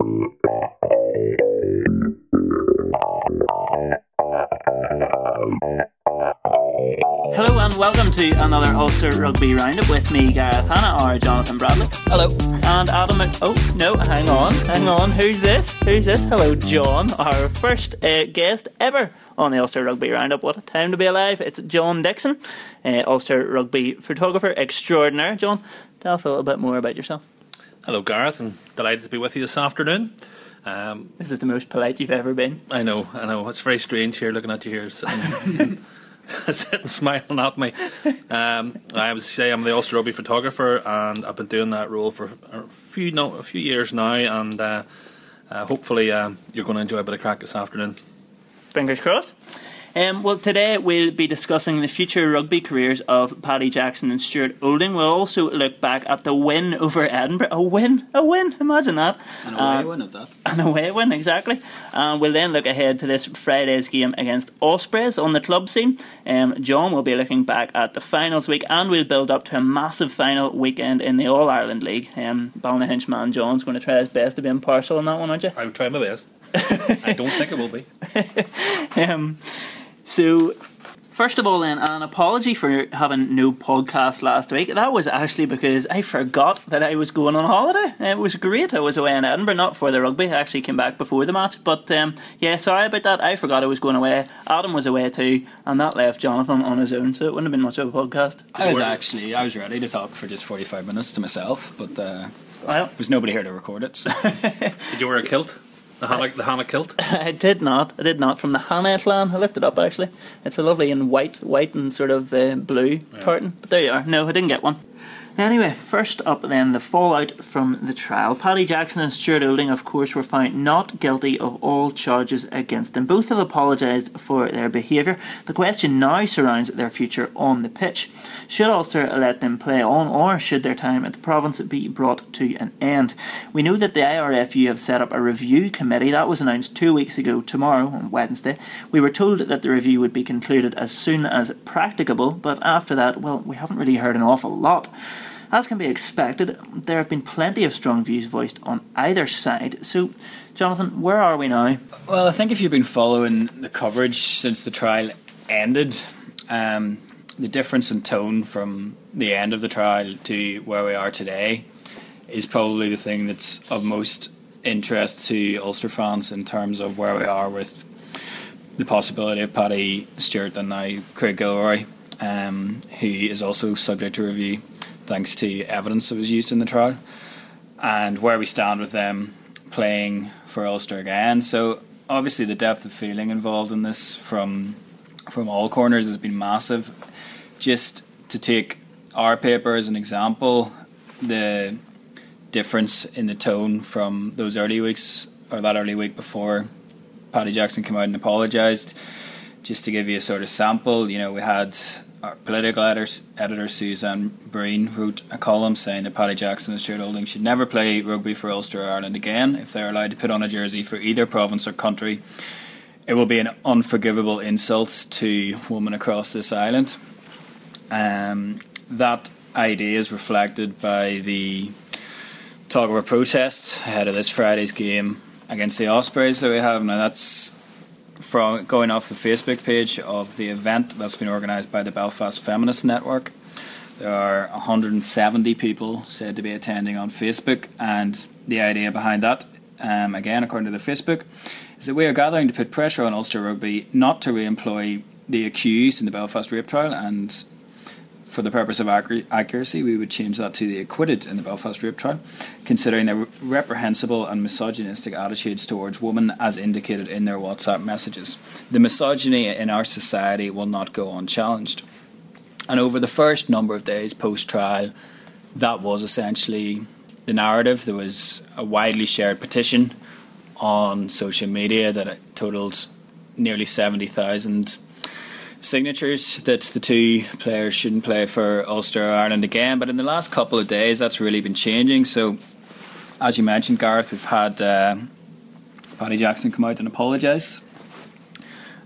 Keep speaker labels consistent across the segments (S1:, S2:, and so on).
S1: Hello and welcome to another Ulster Rugby Roundup with me, Gareth Hanna, or Jonathan Bradley.
S2: Hello.
S1: And Adam. Mc- Oh, no, hang on, hang on. Who's this? Who's this? Hello, John, our first uh, guest ever on the Ulster Rugby Roundup. What a time to be alive. It's John Dixon, uh, Ulster Rugby photographer extraordinaire. John, tell us a little bit more about yourself.
S3: Hello, Gareth, and delighted to be with you this afternoon. Um,
S1: This is the most polite you've ever been.
S3: I know, I know, it's very strange here looking at you here, sitting, sitting smiling at me. Um, I would say I'm the Ulster Rugby photographer, and I've been doing that role for a few no, a few years now, and uh, uh, hopefully um, you're going to enjoy a bit of crack this afternoon.
S1: Fingers crossed. Um, well, today we'll be discussing the future rugby careers of Paddy Jackson and Stuart Olding. We'll also look back at the win over Edinburgh. A win, a win. Imagine that.
S2: An away
S1: Uh,
S2: win at that.
S1: An away win, exactly. And we'll then look ahead to this Friday's game against Ospreys on the club scene. Um, John will be looking back at the finals week, and we'll build up to a massive final weekend in the All Ireland League. Um, Ballynahinch man John's going to try his best to be impartial on that one, aren't you?
S3: I will try my best. I don't think it will be.
S1: Um, so, first of all, then, an apology for having no podcast last week. That was actually because I forgot that I was going on holiday. It was great. I was away in Edinburgh, not for the rugby. I actually came back before the match. But um, yeah, sorry about that. I forgot I was going away. Adam was away too, and that left Jonathan on his own, so it wouldn't have been much of a podcast.
S2: I was actually I was ready to talk for just forty five minutes to myself, but uh,
S1: Well,
S2: there was nobody here to record it. So.
S3: Did you wear a kilt? The Hanna, the Hanna kilt?
S1: I did not. I did not. From the Hanna Clan. I looked it up actually. It's a lovely and white, white and sort of uh, blue tartan. But there you are. No, I didn't get one. Anyway, first up then, the fallout from the trial. Paddy Jackson and Stuart Olding, of course, were found not guilty of all charges against them. Both have apologised for their behaviour. The question now surrounds their future on the pitch. Should Ulster let them play on, or should their time at the province be brought to an end? We know that the IRFU have set up a review committee. That was announced two weeks ago, tomorrow, on Wednesday. We were told that the review would be concluded as soon as practicable, but after that, well, we haven't really heard an awful lot. As can be expected, there have been plenty of strong views voiced on either side. So, Jonathan, where are we now?
S2: well, I think if you've been following the coverage since the trial ended, um, the difference in tone from the end of the trial to where we are today is probably the thing that's of most interest to Ulster fans in terms of where we are with the possibility of Paddy Stuart and now Craig Gilroy, um, who is also subject to review thanks to evidence that was used in the trial, and where we stand with them playing for Ulster again. So obviously the depth of feeling involved in this from from all corners has been massive. Just to take our paper as an example, the difference in the tone from those early weeks or that early week before Paddy Jackson came out and apologised. Just to give you a sort of sample, you know, we had our political editors, editor Suzanne Breen wrote a column saying that Paddy Jackson and Stuart Olding should never play rugby for Ulster or Ireland again if they're allowed to put on a jersey for either province or country. It will be an unforgivable insult to women across this island. Um, that idea is reflected by the talk of a protest ahead of this Friday's game against the Ospreys that we have. Now that's from going off the Facebook page of the event that's been organised by the Belfast Feminist Network. There are 170 people said to be attending on Facebook, and the idea behind that, um, again according to the Facebook, is that we are gathering to put pressure on Ulster Rugby not to re-employ the accused in the Belfast rape trial and for the purpose of accuracy, we would change that to the acquitted in the Belfast rape trial, considering their reprehensible and misogynistic attitudes towards women as indicated in their WhatsApp messages. The misogyny in our society will not go unchallenged. And over the first number of days post trial, that was essentially the narrative. There was a widely shared petition on social media that totaled nearly 70,000 signatures that the two players shouldn't play for Ulster or Ireland again. But in the last couple of days, that's really been changing. So, as you mentioned, Gareth, we've had uh, Paddy Jackson come out and apologise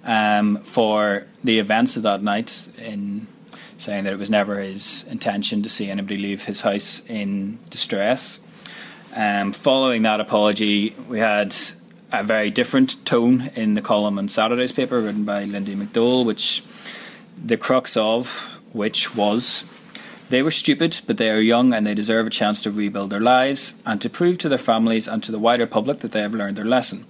S2: um, for the events of that night in saying that it was never his intention to see anybody leave his house in distress. Um, following that apology, we had a very different tone in the column in Saturday's paper written by Lindy McDowell, which the crux of which was they were stupid, but they are young and they deserve a chance to rebuild their lives and to prove to their families and to the wider public that they have learned their lesson.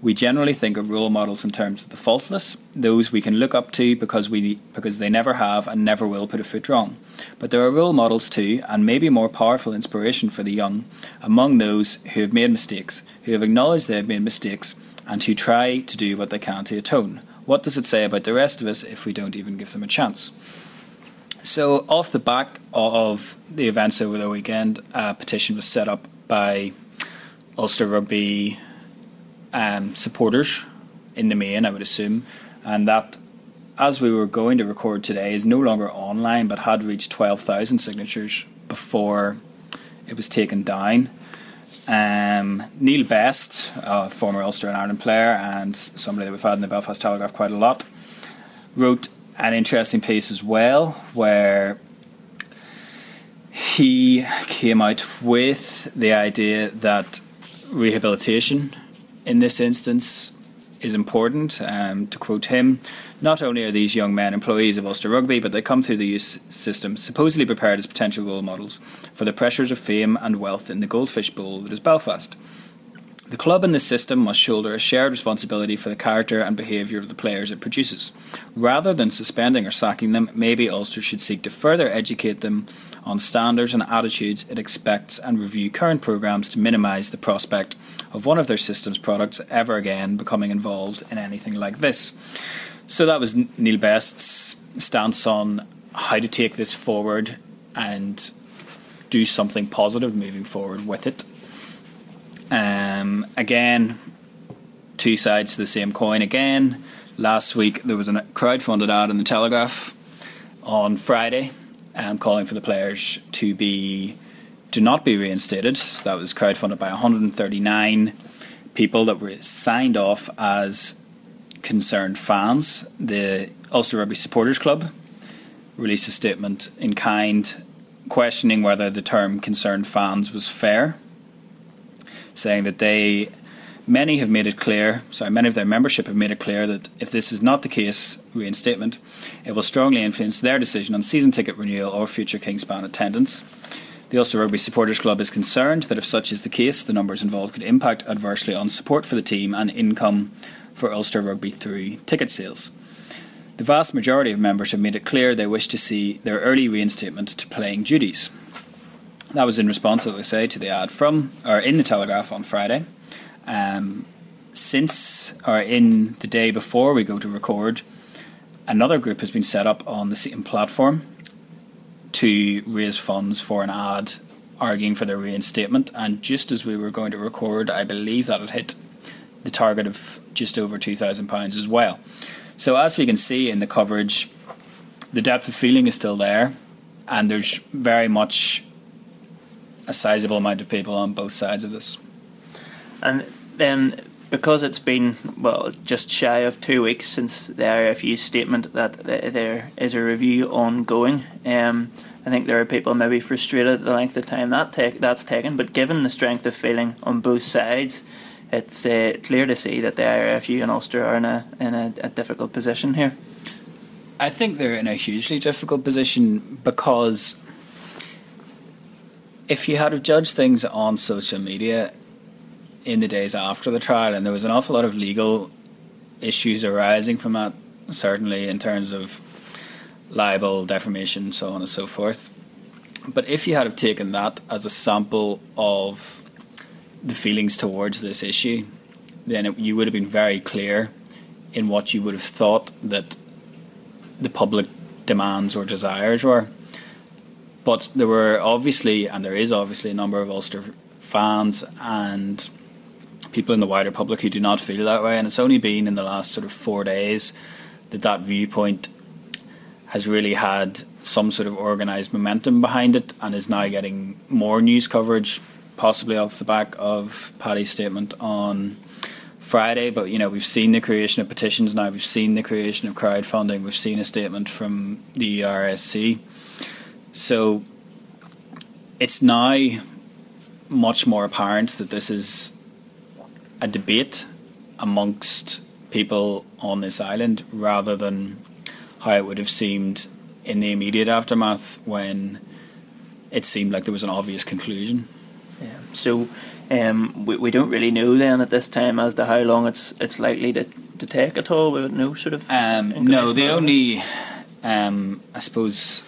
S2: We generally think of role models in terms of the faultless, those we can look up to because we because they never have and never will put a foot wrong. But there are role models too, and maybe more powerful inspiration for the young, among those who have made mistakes, who have acknowledged they have made mistakes, and who try to do what they can to atone. What does it say about the rest of us if we don't even give them a chance? So, off the back of the events over the weekend, a petition was set up by Ulster Rugby um, supporters in the main, I would assume, and that as we were going to record today is no longer online but had reached 12,000 signatures before it was taken down. Um, Neil Best, a former Ulster and Ireland player and somebody that we've had in the Belfast Telegraph quite a lot, wrote an interesting piece as well where he came out with the idea that rehabilitation in this instance is important. Um, to quote him, not only are these young men employees of Ulster Rugby, but they come through the youth system supposedly prepared as potential role models for the pressures of fame and wealth in the goldfish bowl that is Belfast. The club and the system must shoulder a shared responsibility for the character and behaviour of the players it produces. Rather than suspending or sacking them, maybe Ulster should seek to further educate them on standards and attitudes it expects and review current programmes to minimise the prospect of one of their system's products ever again becoming involved in anything like this. So that was Neil Best's stance on how to take this forward and do something positive moving forward with it. Um, again, two sides to the same coin. Again, last week there was a crowd-funded ad in the Telegraph on Friday, um, calling for the players to be to not be reinstated. So that was crowd-funded by 139 people that were signed off as concerned fans. The Ulster Rugby Supporters Club released a statement in kind questioning whether the term concerned fans was fair saying that they many have made it clear, sorry, many of their membership have made it clear that if this is not the case, reinstatement, it will strongly influence their decision on season ticket renewal or future Kingspan attendance. The Ulster Rugby Supporters Club is concerned that if such is the case, the numbers involved could impact adversely on support for the team and income for Ulster Rugby through ticket sales. The vast majority of members have made it clear they wish to see their early reinstatement to playing duties. That was in response, as I say, to the ad from or in the Telegraph on Friday. Um, since or in the day before we go to record, another group has been set up on the Seaton platform to raise funds for an ad arguing for their reinstatement. And just as we were going to record, I believe that it hit the target of just over two thousand pounds as well. So as we can see in the coverage, the depth of feeling is still there, and there's very much a sizable amount of people on both sides of this.
S1: And then, because it's been well just shy of two weeks since the IRFU statement that there is a review ongoing, um, I think there are people maybe frustrated at the length of time that take, that's taken. But given the strength of feeling on both sides, it's uh, clear to see that the IRFU and Ulster are in a in a, a difficult position here.
S2: I think they're in a hugely difficult position because if you had have judged things on social media in the days after the trial, and there was an awful lot of legal issues arising from that, certainly in terms of libel, defamation, so on and so forth. But if you had have taken that as a sample of the feelings towards this issue, then it, you would have been very clear in what you would have thought that the public demands or desires were. But there were obviously, and there is obviously, a number of Ulster fans and people in the wider public who do not feel that way. And it's only been in the last sort of four days that that viewpoint has really had some sort of organised momentum behind it and is now getting more news coverage, possibly off the back of Paddy's statement on Friday. But you know, we've seen the creation of petitions now. We've seen the creation of crowdfunding. We've seen a statement from the ERSC. So it's now much more apparent that this is a debate amongst people on this island rather than how it would have seemed in the immediate aftermath when it seemed like there was an obvious conclusion.
S1: Yeah. So um, we, we don't really know then at this time as to how long it's it's likely to, to take at all. We have no sort of
S2: um, no. The only um, I suppose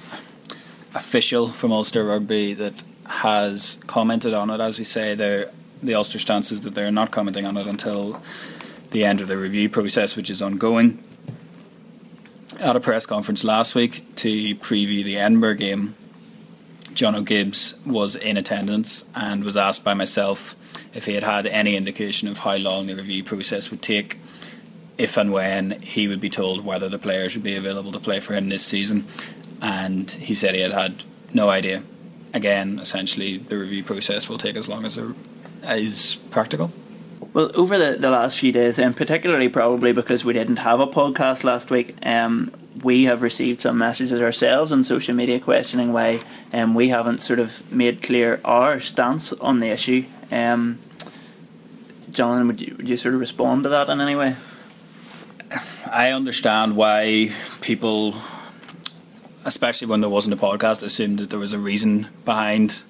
S2: official from Ulster Rugby that has commented on it, as we say, the the Ulster stance is that they're not commenting on it until the end of the review process, which is ongoing. At a press conference last week to preview the Edinburgh game, Jono Gibbes was in attendance and was asked by myself if he had had any indication of how long the review process would take, if and when he would be told whether the players would be available to play for him this season. And he said he had had no idea. Again, essentially, the review process will take as long as it is practical.
S1: Well, over the, the last few days, and particularly probably because we didn't have a podcast last week, um, we have received some messages ourselves on social media questioning why um, we haven't sort of made clear our stance on the issue. Um, John, would you, would you sort of respond to that in any way?
S2: I understand why people, especially when there wasn't a podcast, assumed that there was a reason behind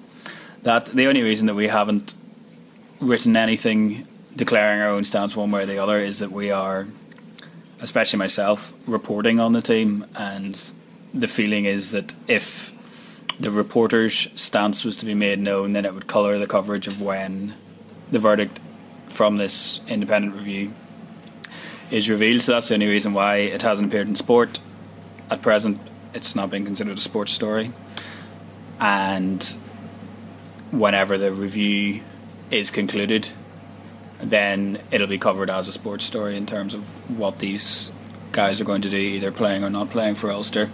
S2: that. The only reason that we haven't written anything declaring our own stance one way or the other is that we are, especially myself, reporting on the team, and the feeling is that if the reporter's stance was to be made known, then it would colour the coverage of when the verdict from this independent review is revealed. So that's the only reason why it hasn't appeared in sport. At present, it's not being considered a sports story. And whenever the review is concluded, then it'll be covered as a sports story in terms of what these guys are going to do, either playing or not playing for Ulster.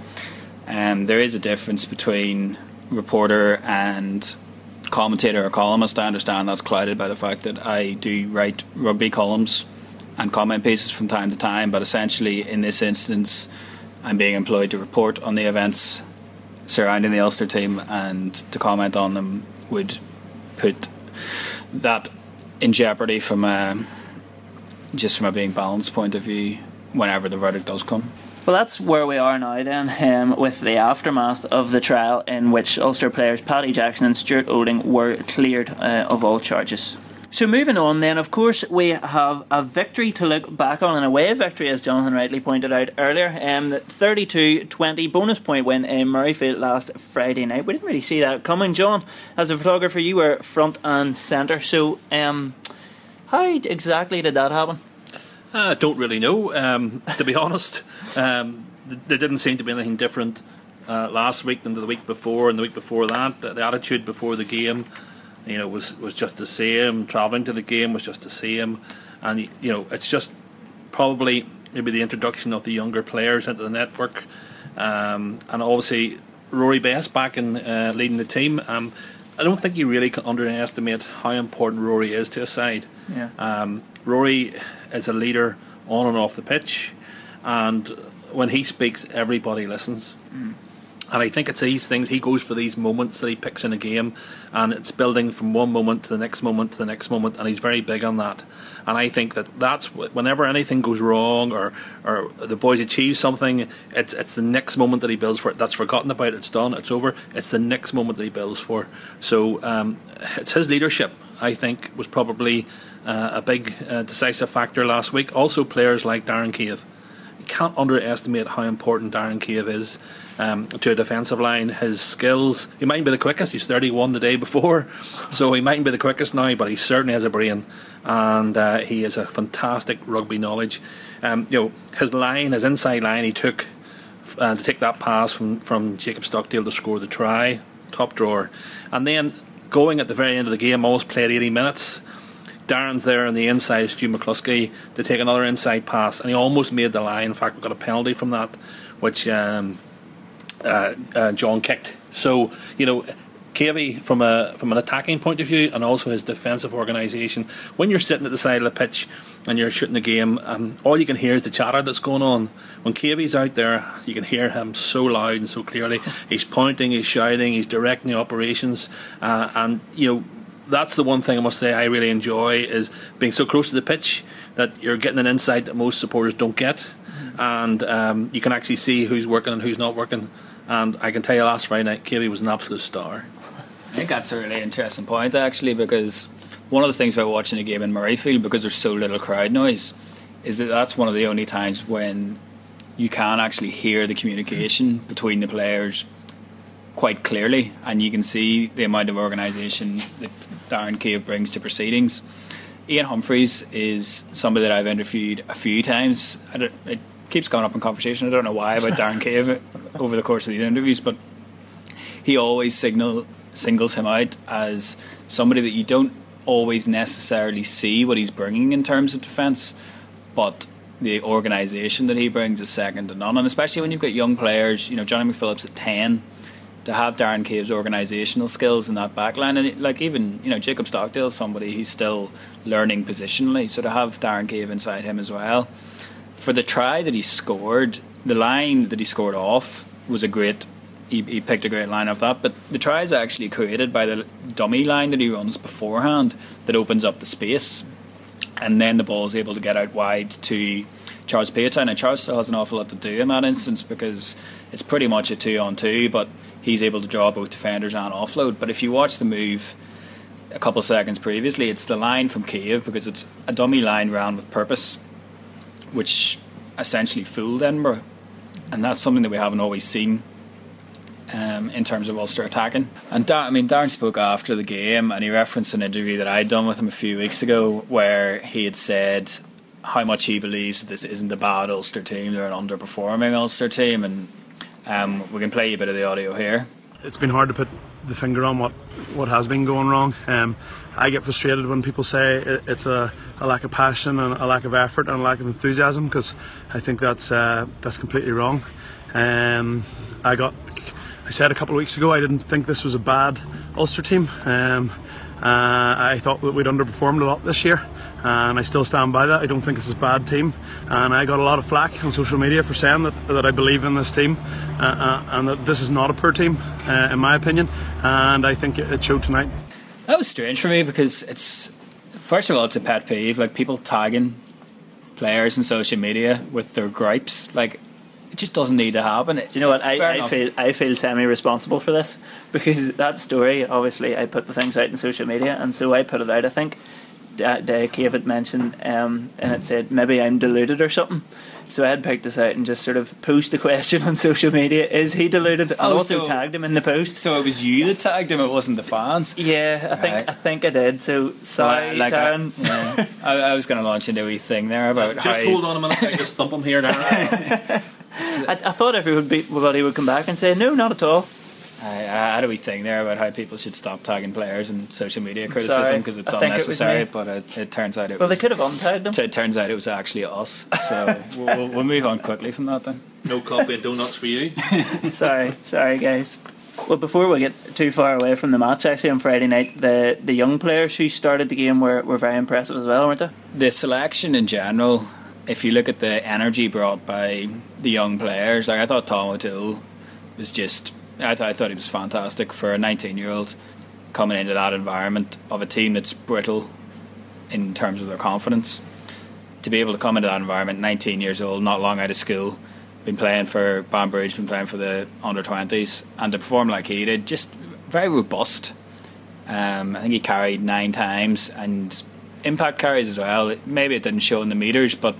S2: Um, there is a difference between reporter and commentator or columnist. I understand that's clouded by the fact that I do write rugby columns and comment pieces from time to time, but essentially in this instance, I'm being employed to report on the events surrounding the Ulster team and to comment on them would put that in jeopardy from a just from a being balanced point of view whenever the verdict does come.
S1: Well, that's where we are now then, um, with the aftermath of the trial in which Ulster players Paddy Jackson and Stuart Olding were cleared uh, of all charges. So moving on then, of course, we have a victory to look back on, an away victory, as Jonathan rightly pointed out earlier. Um, 32-20 bonus point win in Murrayfield last Friday night. We didn't really see that coming, John. As a photographer, you were front and centre. So, um, how exactly did that happen?
S3: I uh, don't really know, um, to be honest. Um, there didn't seem to be anything different uh, last week than the week before, and the week before that. The attitude before the game you know, was was just the same. Traveling to the game was just the same, and you know, it's just probably maybe the introduction of the younger players into the network, um, and obviously Rory Best back in uh, leading the team. Um, I don't think you really can underestimate how important Rory is to a side.
S1: Yeah.
S3: Um, Rory is a leader on and off the pitch, and when he speaks, everybody listens. Mm. And I think it's these things he goes for these moments that he picks in a game, and it's building from one moment to the next moment to the next moment, and he's very big on that. And I think that that's whenever anything goes wrong or or the boys achieve something, it's it's the next moment that he builds for it. That's forgotten about. It's done. It's over. It's the next moment that he builds for. So um, it's his leadership. I think was probably uh, a big uh, decisive factor last week. Also, players like Darren Cave. You can't underestimate how important Darren Cave is um, to a defensive line. His skills, he mightn't be the quickest. He's 31 the day before, so he mightn't be the quickest now, but he certainly has a brain, and uh, he has a fantastic rugby knowledge. Um, you know, his line, his inside line, he took uh, to take that pass from from Jacob Stockdale to score the try, top drawer, and then going at the very end of the game, almost played 80 minutes. Darren's there on the inside, Stu McCloskey, to take another inside pass, and he almost made the line. In fact, we got a penalty from that, which um, uh, uh, John kicked. So you know. Cavey, from a from an attacking point of view, and also his defensive organisation. When you're sitting at the side of the pitch and you're shooting the game, um, all you can hear is the chatter that's going on. When Cavey's out there, you can hear him so loud and so clearly. He's pointing, he's shouting, he's directing the operations, uh, and you know that's the one thing I must say I really enjoy is being so close to the pitch that you're getting an insight that most supporters don't get, and um, you can actually see who's working and who's not working. And I can tell you, last Friday night, Cavey was an absolute star.
S2: I think that's a really interesting point, actually, because one of the things about watching a game in Murrayfield, because there's so little crowd noise, is that that's one of the only times when you can actually hear the communication between the players quite clearly, and you can see the amount of organisation that Darren Cave brings to proceedings. Ian Humphreys is somebody that I've interviewed a few times. it keeps coming up in conversation. I don't know why about Darren Cave over the course of these interviews, but he always signal singles him out as somebody that you don't always necessarily see what he's bringing in terms of defence, but the organisation that he brings is second to none. And especially when you've got young players, you know, Johnny McPhillips at 10, to have Darren Cave's organisational skills in that backline, and like even you know Jacob Stockdale, somebody who's still learning positionally, so to have Darren Cave inside him as well. For the try that he scored, the line that he scored off was a great. He, he picked a great line off that, but the try is actually created by the dummy line that he runs beforehand that opens up the space, and then the ball is able to get out wide to Charles Piutau. And Charles still has an awful lot to do in that instance because it's pretty much a two on two, but he's able to draw both defenders and offload. But if you watch the move a couple seconds previously, it's the line from Cave because it's a dummy line round with purpose, which essentially fooled Edinburgh, and that's something that we haven't always seen. Um, in terms of Ulster attacking, and Dar- I mean Darren spoke after the game, and he referenced an interview that I'd done with him a few weeks ago, where he had said how much he believes that this isn't a bad Ulster team; they're an underperforming Ulster team, and um, we can play a bit of the audio here.
S4: It's been hard to put the finger on what, what has been going wrong. Um, I get frustrated when people say it's a, a, lack of passion and a lack of effort and a lack of enthusiasm because I think that's uh, that's completely wrong. Um, I got I said a couple of weeks ago I didn't think this was a bad Ulster team. Um, uh, I thought that we'd underperformed a lot this year, and I still stand by that. I don't think it's a bad team, and I got a lot of flack on social media for saying that, that I believe in this team, uh, uh, and that this is not a poor team, uh, in my opinion, and I think it, it showed tonight.
S2: That was strange for me because it's first of all it's a pet peeve, like people tagging players in social media with their gripes. Like it just doesn't need to happen.
S1: Do you know what? I, I feel I feel semi responsible for this because that story. Obviously, I put the things out in social media, and so I put it out. I think Dave had mentioned, um, and it said maybe I'm deluded or something. So I had picked this out and just sort of posed the question on social media: Is he deluded? And oh, also so, tagged him in the post.
S2: So it was you that tagged him. It wasn't the fans.
S1: Yeah, I think right. I think I did. So sorry, well, like Darren.
S2: I, yeah. I, I, was going to launch into a wee thing there about
S3: just how hold on a minute. I just thump him here now.
S1: I, I thought everybody would come back and say no, not at all.
S2: I, I had a wee thing there about how people should stop tagging players and social media criticism because it's unnecessary. It but it, it, turns out it
S1: well,
S2: was,
S1: they could have untagged them.
S2: T- it turns out it was actually us. So we'll, we'll, move on quickly from that then.
S3: No coffee and donuts for you.
S1: sorry, sorry, guys. Well, before we get too far away from the match, actually on Friday night, the the young players who started the game were, were very impressive as well, weren't they?
S2: The selection in general if you look at the energy brought by the young players, like I thought Tom O'Toole was just, I, th- I thought he was fantastic for a 19 year old coming into that environment of a team that's brittle in terms of their confidence. To be able to come into that environment, 19 years old, not long out of school, been playing for Banbridge, been playing for the under 20s, and to perform like he did, just very robust. Um, I think he carried nine times and impact carries as well. Maybe it didn't show in the meters, but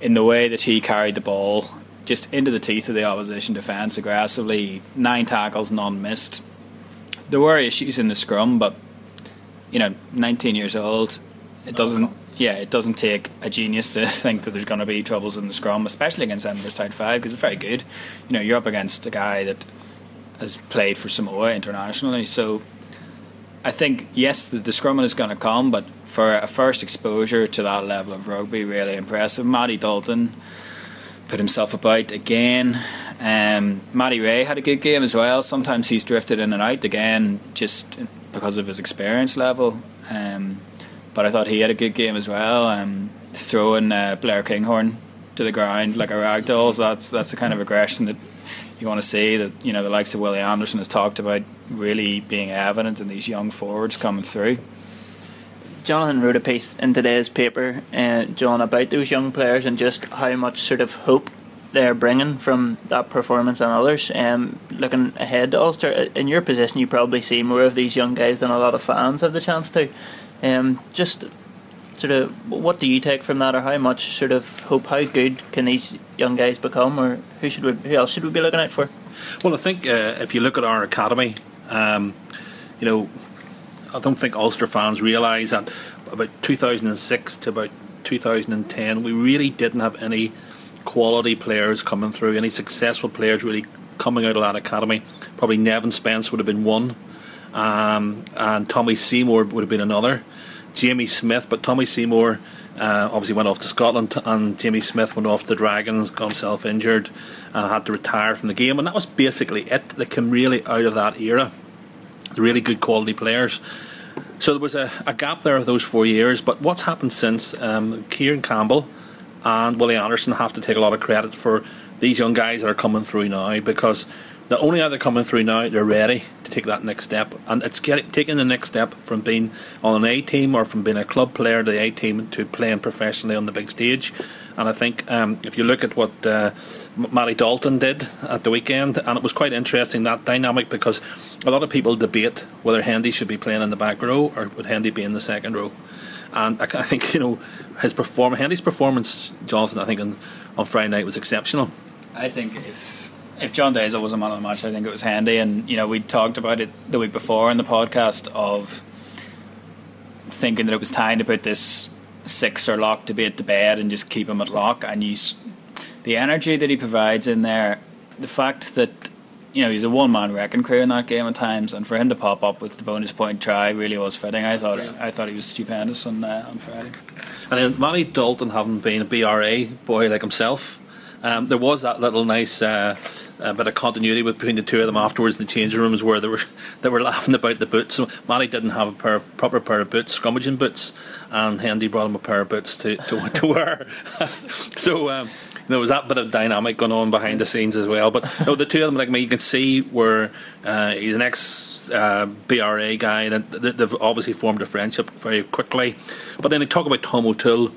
S2: in the way that he carried the ball just into the teeth of the opposition defence aggressively. Nine tackles, none missed. There were issues in the scrum, but you know, 19 years old, it doesn't. Yeah, it doesn't take a genius to think that there's going to be troubles in the scrum, especially against Edinburgh Side Five, because it's very good. You know, you're up against a guy that has played for Samoa internationally, so I think yes, the, the scrumming is going to come, but for a first exposure to that level of rugby, really impressive. Matty Dalton put himself about again. Um, Matty Rea had a good game as well. Sometimes he's drifted in and out again, just because of his experience level. Um, but I thought he had a good game as well. Um, throwing uh, Blair Kinghorn to the ground like a ragdoll. So that's that's the kind of aggression that you want to see. That you know the likes of Willie Anderson has talked about really being evident in these young forwards coming through.
S1: Jonathan wrote a piece in today's paper, uh, John, about those young players and just how much sort of hope they're bringing from that performance and others. Um, looking ahead to Ulster, uh, in your position, you probably see more of these young guys than a lot of fans have the chance to. Um, just sort of, what do you take from that, or how much sort of hope, how good can these young guys become, or who should we, who else should we be looking out for?
S3: Well, I think uh, if you look at our academy, um, you know, I don't think Ulster fans realise that about 2006 to about 2010, we really didn't have any quality players coming through, any successful players really coming out of that academy. Probably Nevin Spence would have been one, um, and Tommy Seymour would have been another. Jamie Smith, but Tommy Seymour uh, obviously went off to Scotland, and Jamie Smith went off to the Dragons, got himself injured, and had to retire from the game. And that was basically it. that came really out of that era. Really good quality players. So there was a, a gap there of those four years. But what's happened since? Um, Kieran Campbell and Willie Anderson have to take a lot of credit for these young guys that are coming through now because not only they coming through now, they're ready to take that next step, and it's getting taking the next step from being on an A team or from being a club player to the A team to playing professionally on the big stage. And I think um, if you look at what uh, Matty Dalton did at the weekend, and it was quite interesting that dynamic because a lot of people debate whether Hendy should be playing in the back row or would Hendy be in the second row. And I, I think you know his perform Hendy's performance, Jonathan. I think on, on Friday night was exceptional.
S2: I think if if John Dazel was a man of the match, I think it was Hendy. And you know, we talked about it the week before in the podcast of thinking that it was time to put this sixer lock to be at the bed and just keep him at lock. And you, the energy that he provides in there, the fact that you know he's a one man wrecking crew in that game at times, and for him to pop up with the bonus point try really was fitting. I thought I thought he was stupendous on uh, on Friday.
S3: And then Matty Dalton, having been a BRA boy like himself, um, there was that little nice uh, uh, bit of continuity between the two of them afterwards in the changing rooms where they were they were laughing about the boots. So Matty didn't have a pair, proper pair of boots, scrummaging boots, and Hendy brought him a pair of boots to to, to wear. so. Um, there was that bit of dynamic going on behind the scenes as well, but know, the two of them, like me, you can see where uh, he's an ex uh, BRA guy, and they've obviously formed a friendship very quickly. But then they talk about Tom O'Toole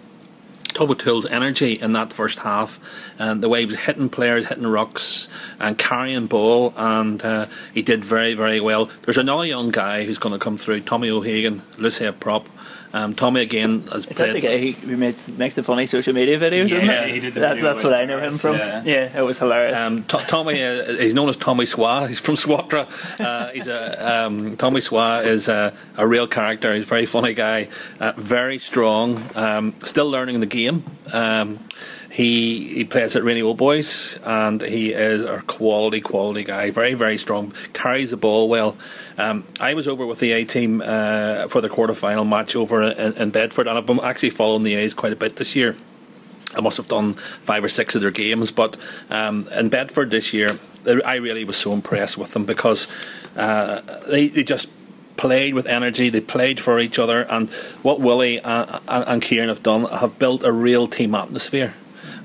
S3: O'Toole's energy in that first half and the way he was hitting players, hitting rocks and carrying ball, and uh, he did very, very well. There's another young guy who's going to come through, Tommy O'Hagan, Loosehead Prop. Um, Tommy again has
S1: Is
S3: played.
S1: that the guy who makes, makes the funny social media videos? isn't
S2: Yeah,
S1: it?
S2: he did the
S1: That, that's what I know him from.
S2: yeah.
S1: Yeah, it was hilarious.
S3: Um, T- Tommy, uh, he's known as Tommy Swa. He's from Swatragh. Uh, he's a um, Tommy Swa is a, a real character. He's a very funny guy, uh, very strong, um, still learning the game. He he plays at Rainey Old Boys, and he is a quality quality guy. Very very strong. Carries the ball well. Um, I was over with the A team uh, for the quarter final match over in, in Bedford, and I've been actually following the A's quite a bit this year. I must have done five or six of their games, but um, in Bedford this year, I really was so impressed with them because uh, they, they just played with energy. They played for each other, and what Willie uh, and Kieran have done have built a real team atmosphere.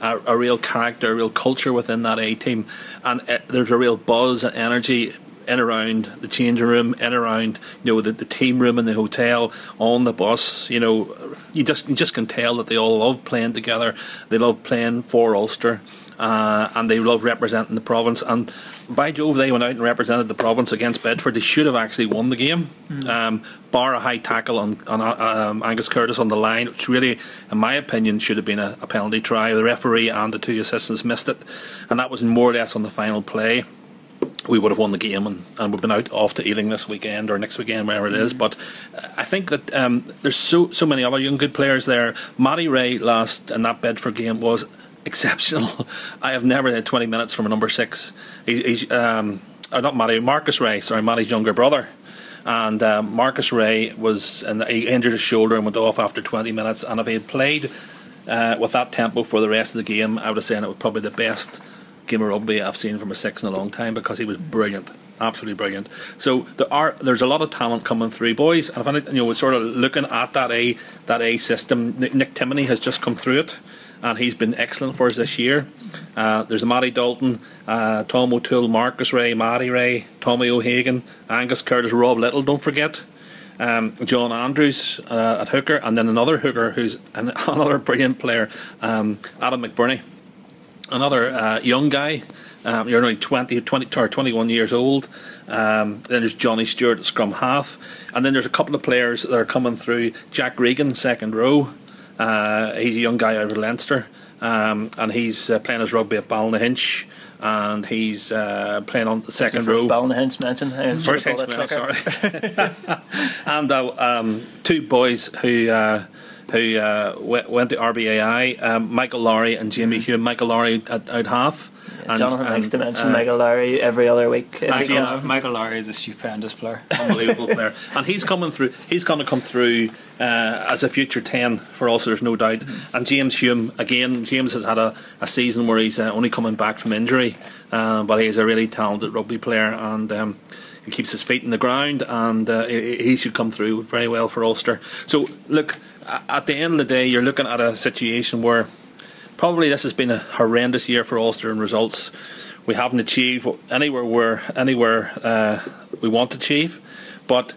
S3: A, a real character, a real culture within that A team, and uh, there's a real buzz and energy in around the changing room, in around you know the, the team room in the hotel, on the bus. You know, you just you just can tell that they all love playing together. They love playing for Ulster, uh, and they love representing the province. And by Jove, they went out and represented the province against Bedford. They should have actually won the game. Um, bar a high tackle on, on uh, um, Angus Curtis on the line, which really, in my opinion, should have been a, a penalty try. The referee and the two assistants missed it, and that was more or less on the final play we would have won the game and, and we've been out off to Ealing this weekend or next weekend, wherever it is. But uh, I think that um, there's so so many other young good players there. Matty Rea last in that Bedford game was exceptional. I have never had 20 minutes from a number six. He, he's um, uh, not Matty, Marcus Rea. Sorry, Matty's younger brother. And um, Marcus Rea was and he injured his shoulder and went off after 20 minutes. And if he had played uh, with that tempo for the rest of the game, I would have said it was probably the best game of rugby I've seen from a six in a long time because he was brilliant, absolutely brilliant. So there are there's a lot of talent coming through, boys. And if any, you know, we're sort of looking at that A that A system. Nick, Nick Timoney has just come through it. And he's been excellent for us this year. Uh, there's Matty Dalton, uh, Tom O'Toole, Marcus Rea, Matty Rea, Tommy O'Hagan, Angus Curtis, Rob Lyttle. Don't forget. Um, John Andrews uh, at hooker, and then another hooker who's an, another brilliant player, um, Adam McBurney, another uh, young guy. Um, you're only 20, 20 or 21 years old. Um, then there's Johnny Stewart at scrum half. And then there's a couple of players that are coming through. Jack Regan, second row. Uh, he's a young guy out of Leinster. Um, and he's uh, playing his rugby at Ballynahinch. And he's uh, playing on the second row.
S1: Ballynahinch mentioned. Uh,
S3: First henchman, sorry. and uh, um, two boys who uh, who uh, went, went to RBAI, um, Michael Lowry and Jamie Hume. Michael Lowry at out half. And,
S1: Jonathan likes
S3: and,
S1: to mention
S3: uh,
S1: Michael Lowry every other week. if he
S2: Michael, Lowry is a stupendous player.
S3: unbelievable player, and he's coming through. He's going to come through uh, as a future ten for us. There's no doubt. And James Hume again. James has had a, a season where he's uh, only coming back from injury, uh, but he's a really talented rugby player and. Um, he keeps his feet in the ground, and uh, he should come through very well for Ulster. So, look, at the end of the day, you're looking at a situation where probably this has been a horrendous year for Ulster in results. We haven't achieved anywhere where anywhere uh, we want to achieve, but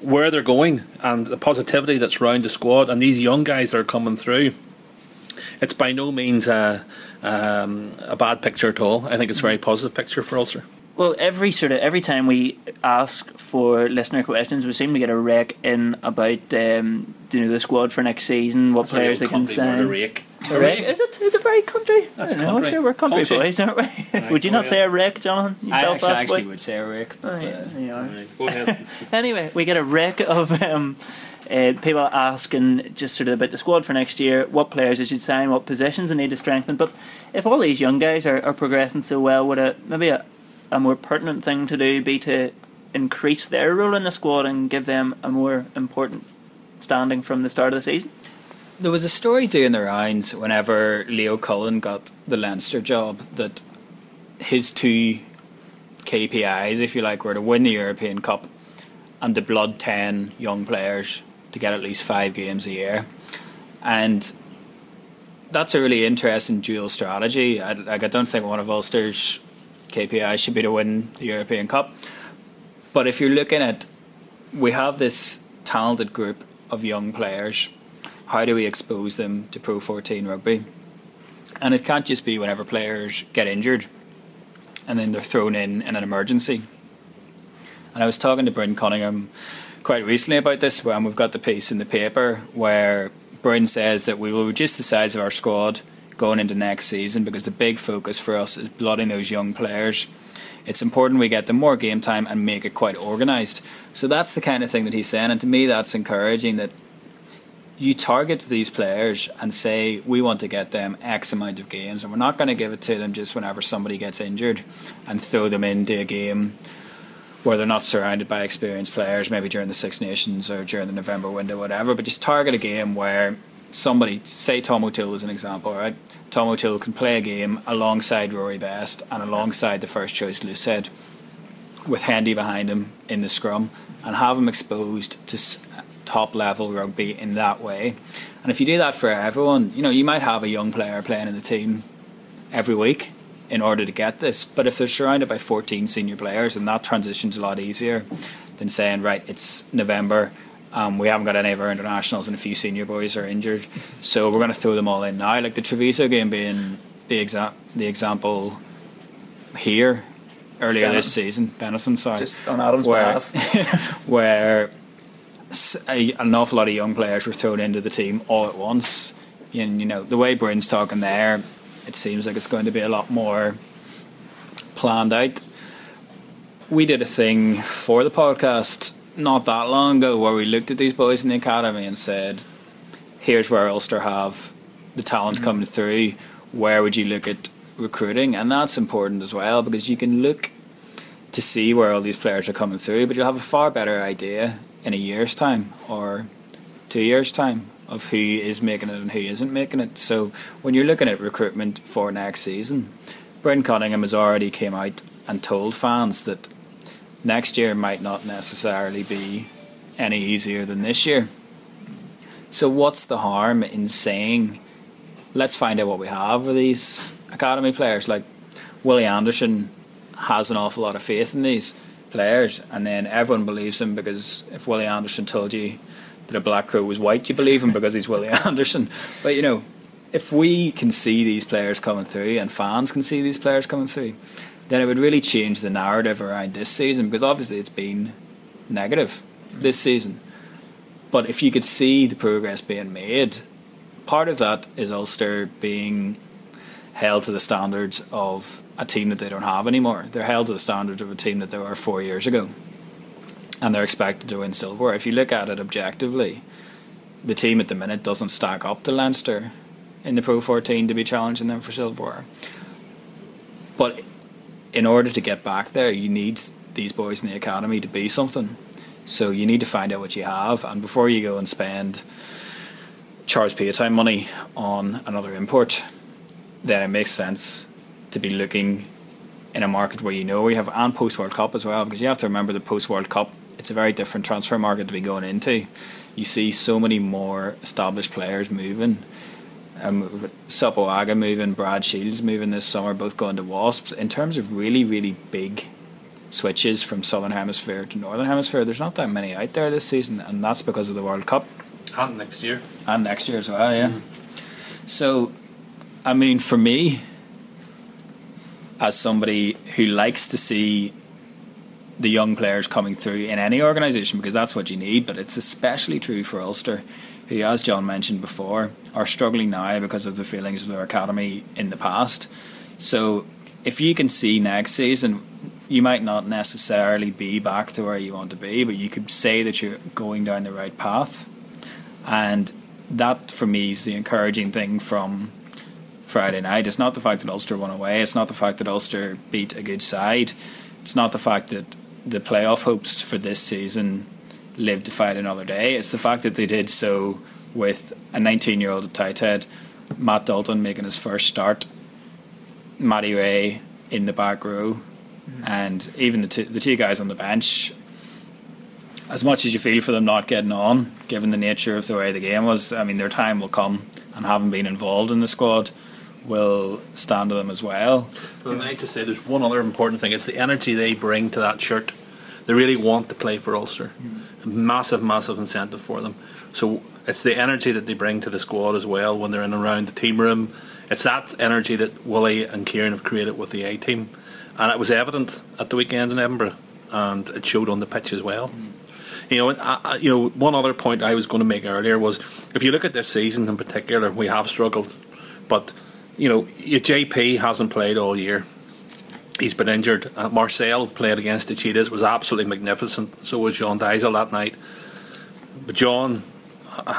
S3: where they're going and the positivity that's round the squad and these young guys that are coming through, it's by no means a, um, a bad picture at all. I think it's a very positive picture for Ulster.
S1: Well, every sort of every time we ask for listener questions, we seem to get a rec in about um, you know the squad for next season, what players they can sign.
S3: Rake.
S1: A rec? Is it? Is it very country?
S3: That's
S1: I don't know.
S3: country.
S1: Sure, we're country,
S3: Country.
S1: boys, aren't we?
S3: Right,
S1: would you not
S3: yeah.
S1: say a rec, Jonathan? You
S2: I
S1: Belfast
S2: actually, actually
S1: boy?
S2: would say a Rick, but
S1: Oh, yeah,
S2: uh,
S1: there you are.
S3: Go ahead.
S1: Anyway, we get a wreck of um, uh, people asking just sort of about the squad for next year, what players they should sign, what positions they need to strengthen. But if all these young guys are, are progressing so well, would a maybe a, a more pertinent thing to do be to increase their role in the squad and give them a more important standing from the start of the season?
S2: There was a story doing the rounds whenever Leo Cullen got the Leinster job that his two KPIs, if you like, were to win the European Cup and to blood 10 young players to get at least five games a year. And that's a really interesting dual strategy. I, like, I don't think one of Ulster's KPIs should be to win the European Cup. But if you're looking at, we have this talented group of young players how do we expose them to Pro 14 rugby? And it can't just be whenever players get injured and then they're thrown in in an emergency. And I was talking to Bryn Cunningham quite recently about this when we've got the piece in the paper where Bryn says that we will reduce the size of our squad going into next season because the big focus for us is blooding those young players. It's important we get them more game time and make it quite organised. So that's the kind of thing that he's saying, and to me, that's encouraging that you target these players and say we want to get them X amount of games, and we're not going to give it to them just whenever somebody gets injured and throw them into a game where they're not surrounded by experienced players, maybe during the Six Nations or during the November window, whatever. But just target a game where somebody, say Tom O'Toole is an example, right? Tom O'Toole can play a game alongside Rory Best and alongside the first choice Loosehead with Hendy behind him in the scrum and have him exposed to top level rugby in that way. And if you do that for everyone, you know, you might have a young player playing in the team every week in order to get this. But if they're surrounded by 14 senior players, and that transition's a lot easier than saying, right, it's November. Um, we haven't got any of our internationals, and a few senior boys are injured, so we're going to throw them all in now. Like the Treviso game being the exa- the example here earlier
S1: Benetton.
S2: this season, Benetton, sorry,
S1: Just on Adam's
S2: where
S1: behalf.
S2: where a, an awful lot of young players were thrown into the team all at once. And you know the way Bryn's talking there, it seems like it's going to be a lot more planned out. We did a thing for the podcast not that long ago where we looked at these boys in the academy and said, "Here's where Ulster have the talent mm-hmm. coming through. Where would you look at recruiting?" And that's important as well because you can look to see where all these players are coming through, but you'll have a far better idea in a year's time or two years' time of who is making it and who isn't making it. So when you're looking at recruitment for next season, Bryn Cunningham has already came out and told fans that next year might not necessarily be any easier than this year. So what's the harm in saying let's find out what we have with these academy players. Like Willie Anderson has an awful lot of faith in these players, and then everyone believes him because if Willie Anderson told you that a black crow was white, you believe him because he's Willie Anderson. But you know, if we can see these players coming through and fans can see these players coming through, then it would really change the narrative around this season because obviously it's been negative this season. But if you could see the progress being made, part of that is Ulster being held to the standards of a team that they don't have anymore. They're held to the standards of a team that they were four years ago. And they're expected to win silverware. If you look at it objectively, the team at the minute doesn't stack up to Leinster in the Pro 14 to be challenging them for silverware. But in order to get back there, you need these boys in the academy to be something. So you need to find out what you have, and before you go and spend Charles Piutau money on another import, then it makes sense to be looking in a market where you know we have and post World Cup as well, because you have to remember the post World Cup. It's a very different transfer market to be going into. You see so many more established players moving. Um, Sopoaga moving, Brad Shields moving this summer, both going to Wasps. In terms of really, really big switches from Southern Hemisphere to Northern Hemisphere, there's not that many out there this season, and that's because of the World Cup.
S3: And next year.
S2: And next year as well, yeah. Mm. So, I mean, for me, as somebody who likes to see the young players coming through in any organisation because that's what you need, but it's especially true for Ulster, who, as John mentioned before, are struggling now because of the failings of their academy in the past. So, if you can see next season, you might not necessarily be back to where you want to be, but you could say that you're going down the right path. And that, for me, is the encouraging thing from Friday night. It's not the fact that Ulster won away. It's not the fact that Ulster beat a good side. It's not the fact that the playoff hopes for this season live to fight another day. It's the fact that they did so with a 19 year old at tight head, Matt Dalton making his first start, Matty Rea in the back row, mm. and even the the two guys on the bench. As much as you feel for them not getting on, given the nature of the way the game was, I mean, their time will come, and having been involved in the squad, will stand to them as well.
S3: But I just say there's one other important thing. It's the energy they bring to that shirt. They really want to play for Ulster. Mm. Massive, massive incentive for them. So it's the energy that they bring to the squad as well when they're in and around the team room. It's that energy that Willie and Kieran have created with the A team. And it was evident at the weekend in Edinburgh and it showed on the pitch as well. Mm. You know, I, you know, one other point I was going to make earlier was if you look at this season in particular, we have struggled, but you know, your JP hasn't played all year. He's been injured. Uh, Marcel played against the Cheetahs was absolutely magnificent. So was John Deysel that night. But John,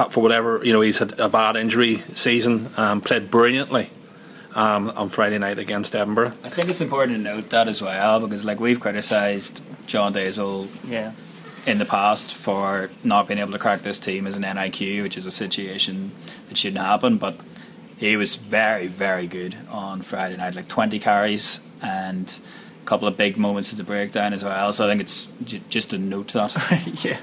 S3: for whatever you know, he's had a bad injury season. Um, played brilliantly. Um, on Friday night against Edinburgh.
S2: I think it's important to note that as well because, like, we've criticised John Deysel
S1: yeah.
S2: in the past for not being able to crack this team as an NIQ, which is a situation that shouldn't happen. But he was very, very good on Friday night, like 20 carries and a couple of big moments at the breakdown as well. So I think it's j- just to note that.
S1: yeah.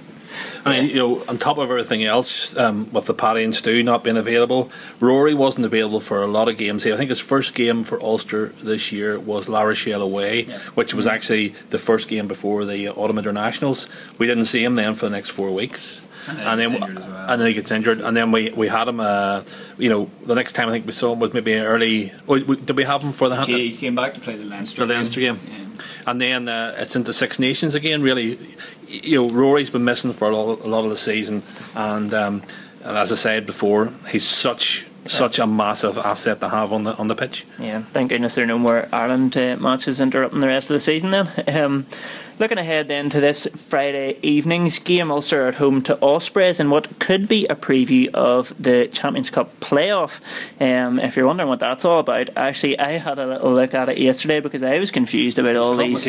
S3: I mean, you know, on top of everything else, um, with the Paddy and Stu not being available, Rory wasn't available for a lot of games. I think his first game for Ulster this year was La Rochelle away, yeah. which was actually the first game before the autumn internationals. We didn't see him then for the next four weeks and then well. and then he gets injured, and then we we had him. Uh, you know, the next time I think we saw him was maybe early. Oh, did we have him for the?
S2: He, he came back to play the Leinster.
S3: The Leinster game, game. Yeah. and then uh, it's into Six Nations again. Really, you know, Rory's been missing for a lot, a lot of the season, and um, and as I said before, he's such such a massive asset to have on the on the pitch.
S1: Yeah, thank goodness there are no more Ireland uh, matches interrupting the rest of the season. Then, um, looking ahead then to this Friday evening's game, Ulster at home to Ospreys, and what could be a preview of the Champions Cup playoff. Um, if you're wondering what that's all about, actually, I had a little look at it yesterday because I was confused about all these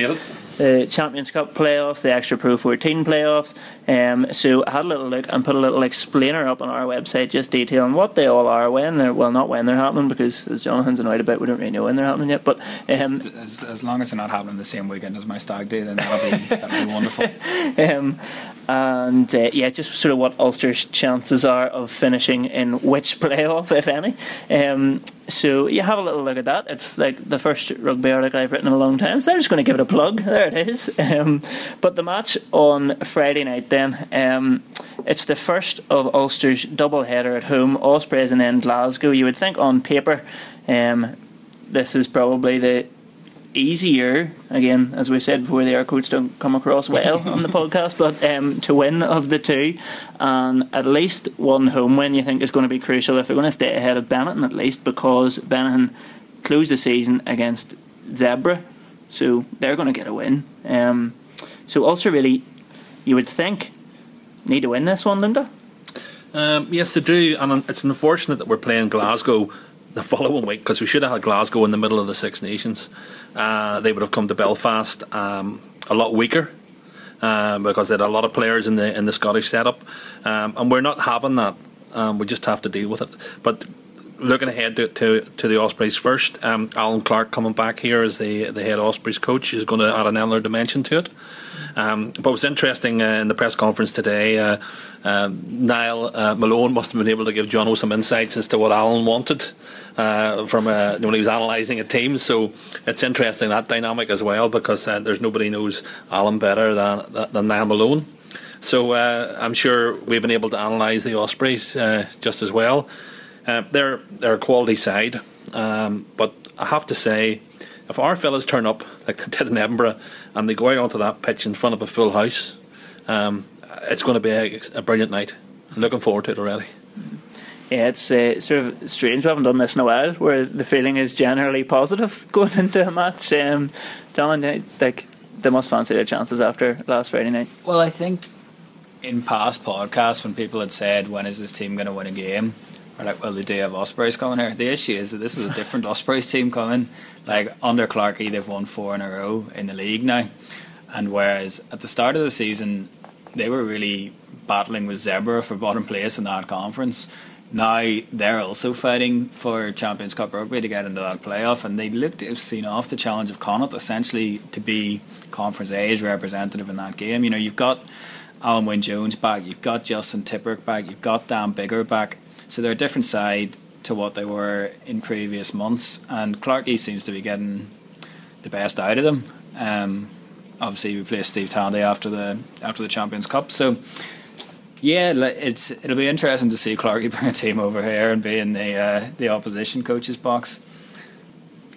S1: the Champions Cup playoffs, the extra Pro 14 playoffs. Um, so I had a little look and put a little explainer up on our website just detailing what they all are, when they're well, not when they're happening because as Jonathan's annoyed about, we don't really know when they're happening yet. But
S2: um, as, as, long as they're not happening the same weekend as my stag day, then that'll be wonderful.
S1: um, and uh, yeah, just sort of what Ulster's chances are of finishing in which playoff, if any. Um, so you have a little look at that. It's like the first rugby article I've written in a long time, so I'm just going to give it a plug. There it is. Um, but the match on Friday night, then, um, it's the first of Ulster's double header at home, Ospreys and then Glasgow. You would think on paper, um, this is probably the easier again as we said before the air quotes don't come across well on the podcast but um, to win of the two and at least one home win you think is going to be crucial if they're going to stay ahead of Benetton at least because Benetton closed the season against Zebra. so they're going to get a win um, so also really you would think need to win this one Linda
S3: um, yes they do and it's unfortunate that we're playing Glasgow the following week because we should have had Glasgow in the middle of the Six Nations. Uh, they would have come to Belfast um, a lot weaker uh, because they had a lot of players in the in the Scottish setup, um, and we're not having that. Um, we just have to deal with it. But looking ahead to to, to the Ospreys first, um, Allen Clarke coming back here as the the head Ospreys coach is going to add another dimension to it. Um, but it was interesting uh, in the press conference today. Uh, uh, Niall uh, Malone must have been able to give Jono some insights as to what Allen wanted uh, from uh, when he was analysing a team. So it's interesting that dynamic as well because there's nobody knows Allen better than than Niall Malone. So I'm sure we've been able to analyse the Ospreys just as well. they're they're a quality side, um, but I have to say if our fellas turn up like they did in Edinburgh and they go out onto that pitch in front of a full house, um, it's going to be a, a, brilliant night. I'm looking forward to it already.
S1: Yeah, it's uh, sort of strange. We haven't done this in a while, where the feeling is generally positive going into a match. Um, John, like they must fancy their chances after last Friday night.
S2: Well, I think in past podcasts when people had said, "When is this team going to win a game?" Are like, well, they do have Ospreys coming here. The issue is that this is a different Ospreys team coming. Like under Clarkey, they've won four in a row in the league now, and whereas at the start of the season they were really battling with Zebra for bottom place in that conference. Now they're also fighting for Champions Cup rugby to get into that playoff, and they look to have seen off the challenge of Connacht essentially to be Conference A's representative in that game. You know, you've got Alun Wyn Jones back, you've got Justin Tipuric back, you've got Dan Biggar back so they're a different side to what they were in previous months, and Clarkey seems to be getting the best out of them. Um, obviously, we play Steve Tandy after the after the Champions Cup, so yeah, it's it'll be interesting to see Clarkey bring a team over here and be in the uh, the opposition coach's box.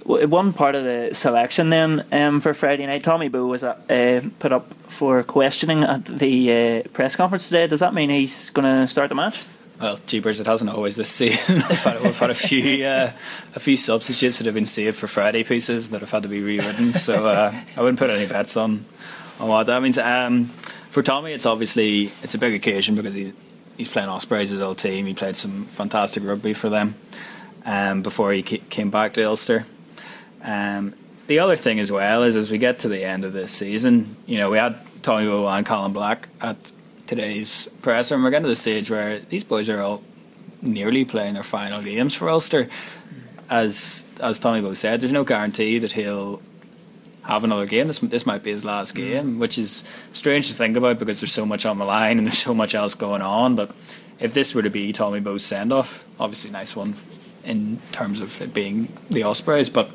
S1: One part of the selection then um, for Friday night, Tommy Bowe was uh, put up for questioning at the uh, press conference today. Does that mean he's going to start the match?
S2: Well, jeepers, it hasn't always this season. we've, had, we've had a few uh, a few substitutes that have been saved for Friday pieces that have had to be rewritten. So uh, I wouldn't put any bets on on what that means. Um, for Tommy, it's obviously it's a big occasion because he he's playing Ospreys' his old team. He played some fantastic rugby for them um, before he came back to Ulster. Um, the other thing as well is as we get to the end of this season, you know, we had Tommy Bowe and Colin Black at today's presser, and we're getting to the stage where these boys are all nearly playing their final games for Ulster. As as Tommy Bowe said, there's no guarantee that he'll have another game. This this might be his last mm. game, which is strange to think about because there's so much on the line and there's so much else going on. But if this were to be Tommy Bowe's send off, obviously nice one in terms of it being the Ospreys, but.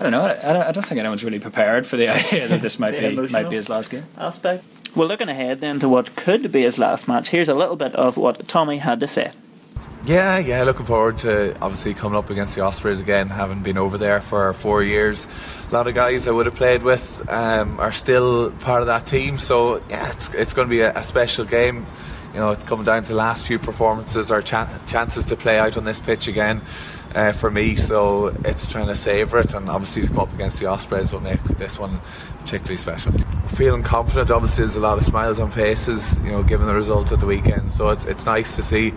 S2: I don't know. I don't, think anyone's really prepared for the idea that this might be might be his last game.
S1: Aspect. Well, looking ahead then to what could be his last match, here's a little bit of what Tommy had to say.
S5: Yeah, yeah, looking forward to obviously coming up against the Ospreys again, having been over there for four years. A lot of guys I would have played with um, are still part of that team, so yeah, it's, it's going to be a, a special game. You know, it's coming down to the last few performances or chances to play out on this pitch again uh, for me, so it's trying to savour it, and obviously to come up against the Ospreys will make this one particularly special. Feeling confident, obviously, there's a lot of smiles on faces, you know, given the result of the weekend. So it's, it's nice to see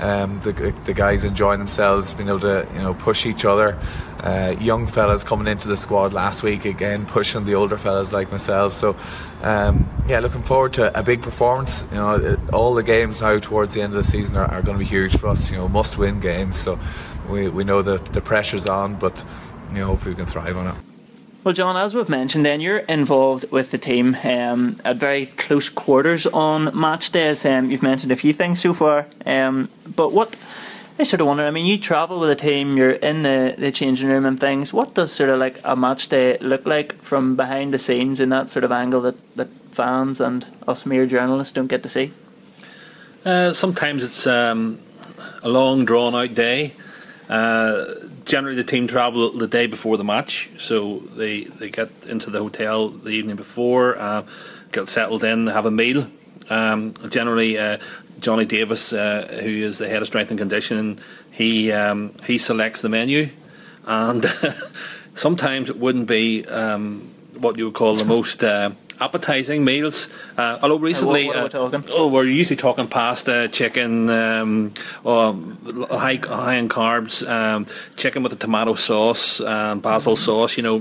S5: um, the, the guys enjoying themselves, being able to you know push each other. Uh, young fellas coming into the squad last week again, pushing the older fellas like myself. So um, yeah, looking forward to a big performance. You know, all the games now towards the end of the season are, are going to be huge for us. You know, must-win games. So we, we know the the pressure's on, but you know, hopefully we can thrive on it.
S1: Well, John, as we've mentioned, then you're involved with the team um, at very close quarters on match days. Um, you've mentioned a few things so far, um, but what I sort of wonder. I mean, you travel with the team, you're in the, the changing room and things. What does sort of like a match day look like from behind the scenes in that sort of angle that, that fans and us mere journalists don't get to see?
S3: Uh, sometimes it's um, a long, drawn out day. Uh, generally, the team travel the day before the match, so they, they get into the hotel the evening before, uh, get settled in, have a meal. Um, generally, uh, Johnny Davis, uh, who is the head of strength and conditioning, he um, he selects the menu, and sometimes it wouldn't be um, what you would call the most uh, appetizing meals. Uh, although recently,
S1: what, what
S3: uh,
S1: we
S3: oh, we're usually talking pasta, chicken, um, or high high in carbs, um, chicken with a tomato sauce, um, basil sauce. You know,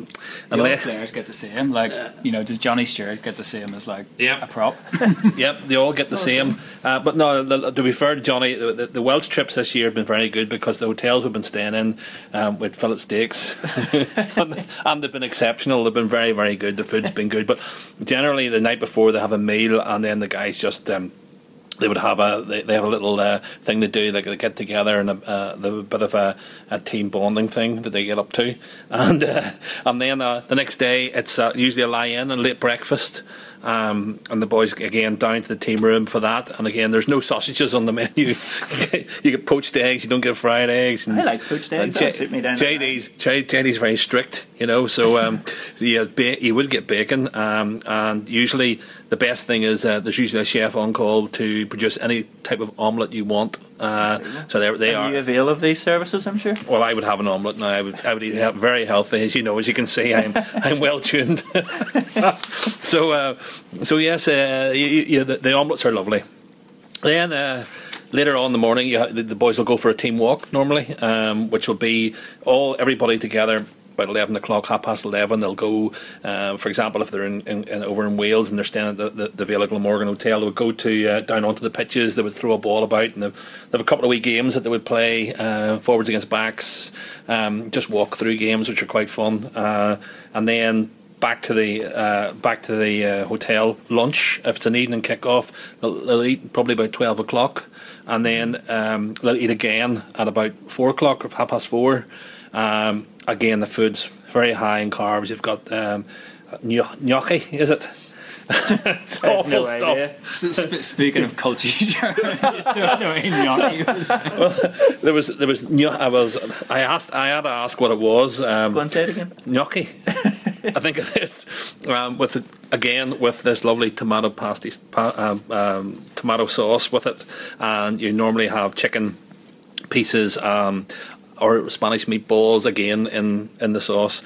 S2: the other players get the same. Like you know, does Johnny Stewart get the same as like
S3: yep.
S2: a prop?
S3: yep, they all get the same. Uh, but no, the, to be fair to Johnny, the, the, Welsh trips this year have been very good because the hotels we've been staying in um, with fillet steaks, and, and they've been exceptional. They've been very very good. The food's been good, but generally the night before they have a meal and then the guys just um, they would have a they, they have a little uh, thing to do like they get together and a, uh, a bit of a, a, team bonding thing that they get up to and uh, and then uh, the next day it's uh, usually a lie in and late breakfast um, and the boys again down to the team room for that. And again, there's no sausages on the menu. you get poached eggs. You don't get fried eggs.
S1: And, I like poached eggs. J- suit me down.
S3: JD's JD's very strict, you know. So um, so you, ba- you would get bacon, um, and usually the best thing is uh, there's usually a chef on call to produce any type of omelette you want. Uh, so they they
S1: are.
S3: you
S1: avail of these services? I'm sure.
S3: Well, I would have an omelette now. I would I would eat very healthy, as you know, as you can see. I'm I'm well tuned. so uh, so yes, uh, you, you, the, the omelettes are lovely. Then. Uh, later on in the morning, the, boys will go for a team walk normally, um, which will be all everybody together about 11 o'clock, half past 11, they'll go, uh, for example, if they're in, in, in, over in Wales and they're staying at the, the, the Vale Glamorgan Hotel, they would go to uh, down onto the pitches, they would throw a ball about, and they have a couple of wee games that they would play, uh, forwards against backs, um, just walk through games, which are quite fun. Uh, and then back to the uh, back to the uh, hotel lunch. If it's an evening kick-off, they'll, they'll eat probably about twelve o'clock, and then um, they'll eat again at about four o'clock or half past four. Um, again, the food's very high in carbs. You've got um, gnocchi, is it? it's awful stuff.
S2: speaking of culture,
S3: well, there was there was I was I asked I had to ask what it was. Um,
S1: Go and say it again.
S3: Gnocchi. I think it is um, with again with this lovely tomato pasty pa, um, um, tomato sauce with it, and you normally have chicken pieces um, or Spanish meatballs again in, in the sauce.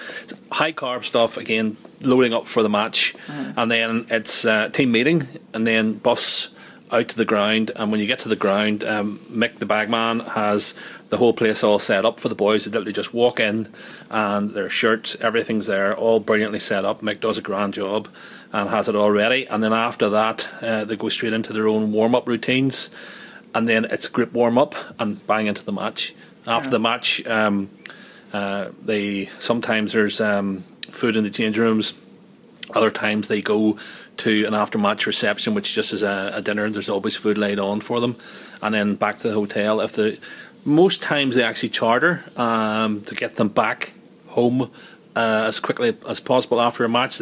S3: High carb stuff again, loading up for the match, mm. and then it's uh, team meeting, and then bus out to the ground. And when you get to the ground, um, Mick the bagman has the whole place all set up for the boys. They literally just walk in, and their shirts, everything's there, all brilliantly set up. Mick does a grand job and has it all ready. And then after that, uh, they go straight into their own warm up routines, and then it's group warm up and bang into the match after the match. Um, uh, they sometimes there's um, food in the change rooms. Other times they go to an after match reception, which just is a, a, dinner. There's always food laid on for them, and then back to the hotel. If the most times they actually charter um, to get them back home uh, as quickly as possible after a match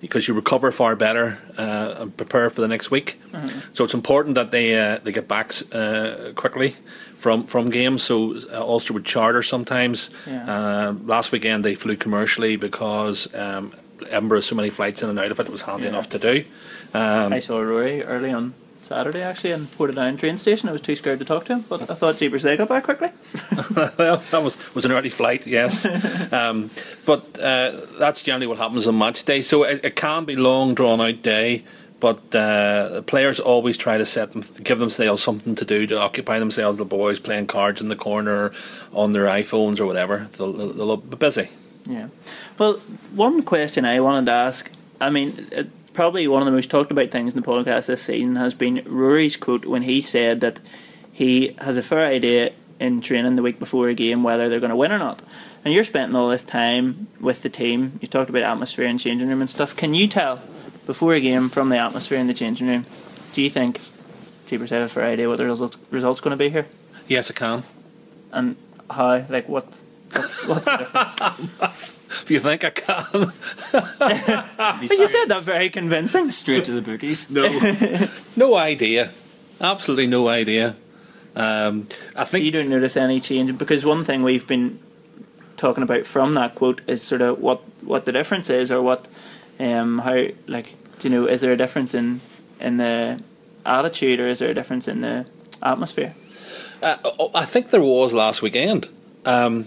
S3: because you recover far better uh, and prepare for the next week. Mm-hmm. So it's important that they uh, they get back uh, quickly from from games. So uh, Ulster would charter sometimes. Yeah. Um, last weekend they flew commercially because um, Edinburgh has so many flights in and out of it. It was handy yeah. enough to do.
S1: Um, I saw Rory early on Saturday actually in Portadown train station. I was too scared to talk to him, but I thought Jeepers they got back quickly.
S3: well, that was was an early flight, yes. um, but uh, that's generally what happens on match day. So it, it can be long, drawn out day. But uh, players always try to set them, give themselves something to do to occupy themselves. The boys playing cards in the corner, on their iPhones or whatever. They'll, they'll be busy.
S1: Yeah. Well, one question I wanted to ask. I mean, it, probably one of the most talked about things in the podcast this season has been Rory's quote when he said that he has a fair idea in training the week before a game whether they're going to win or not. And you're spending all this time with the team. You talked about atmosphere and changing room and stuff. Can you tell before a game from the atmosphere in the changing room? Do you think Jeepers have a fair idea what the results results going to be here?
S3: Yes, I can.
S1: And how? Like what? What's, what's the difference?
S3: If you think I can,
S1: but you said that very convincing.
S2: Straight to the bookies.
S3: no, no idea. Absolutely no idea. Um, I
S1: So you don't notice any change because one thing we've been talking about from that quote is sort of what what the difference is or what um how like do you know is there a difference in in the attitude or is there a difference in the atmosphere?
S3: uh, oh, I think there was last weekend. Um,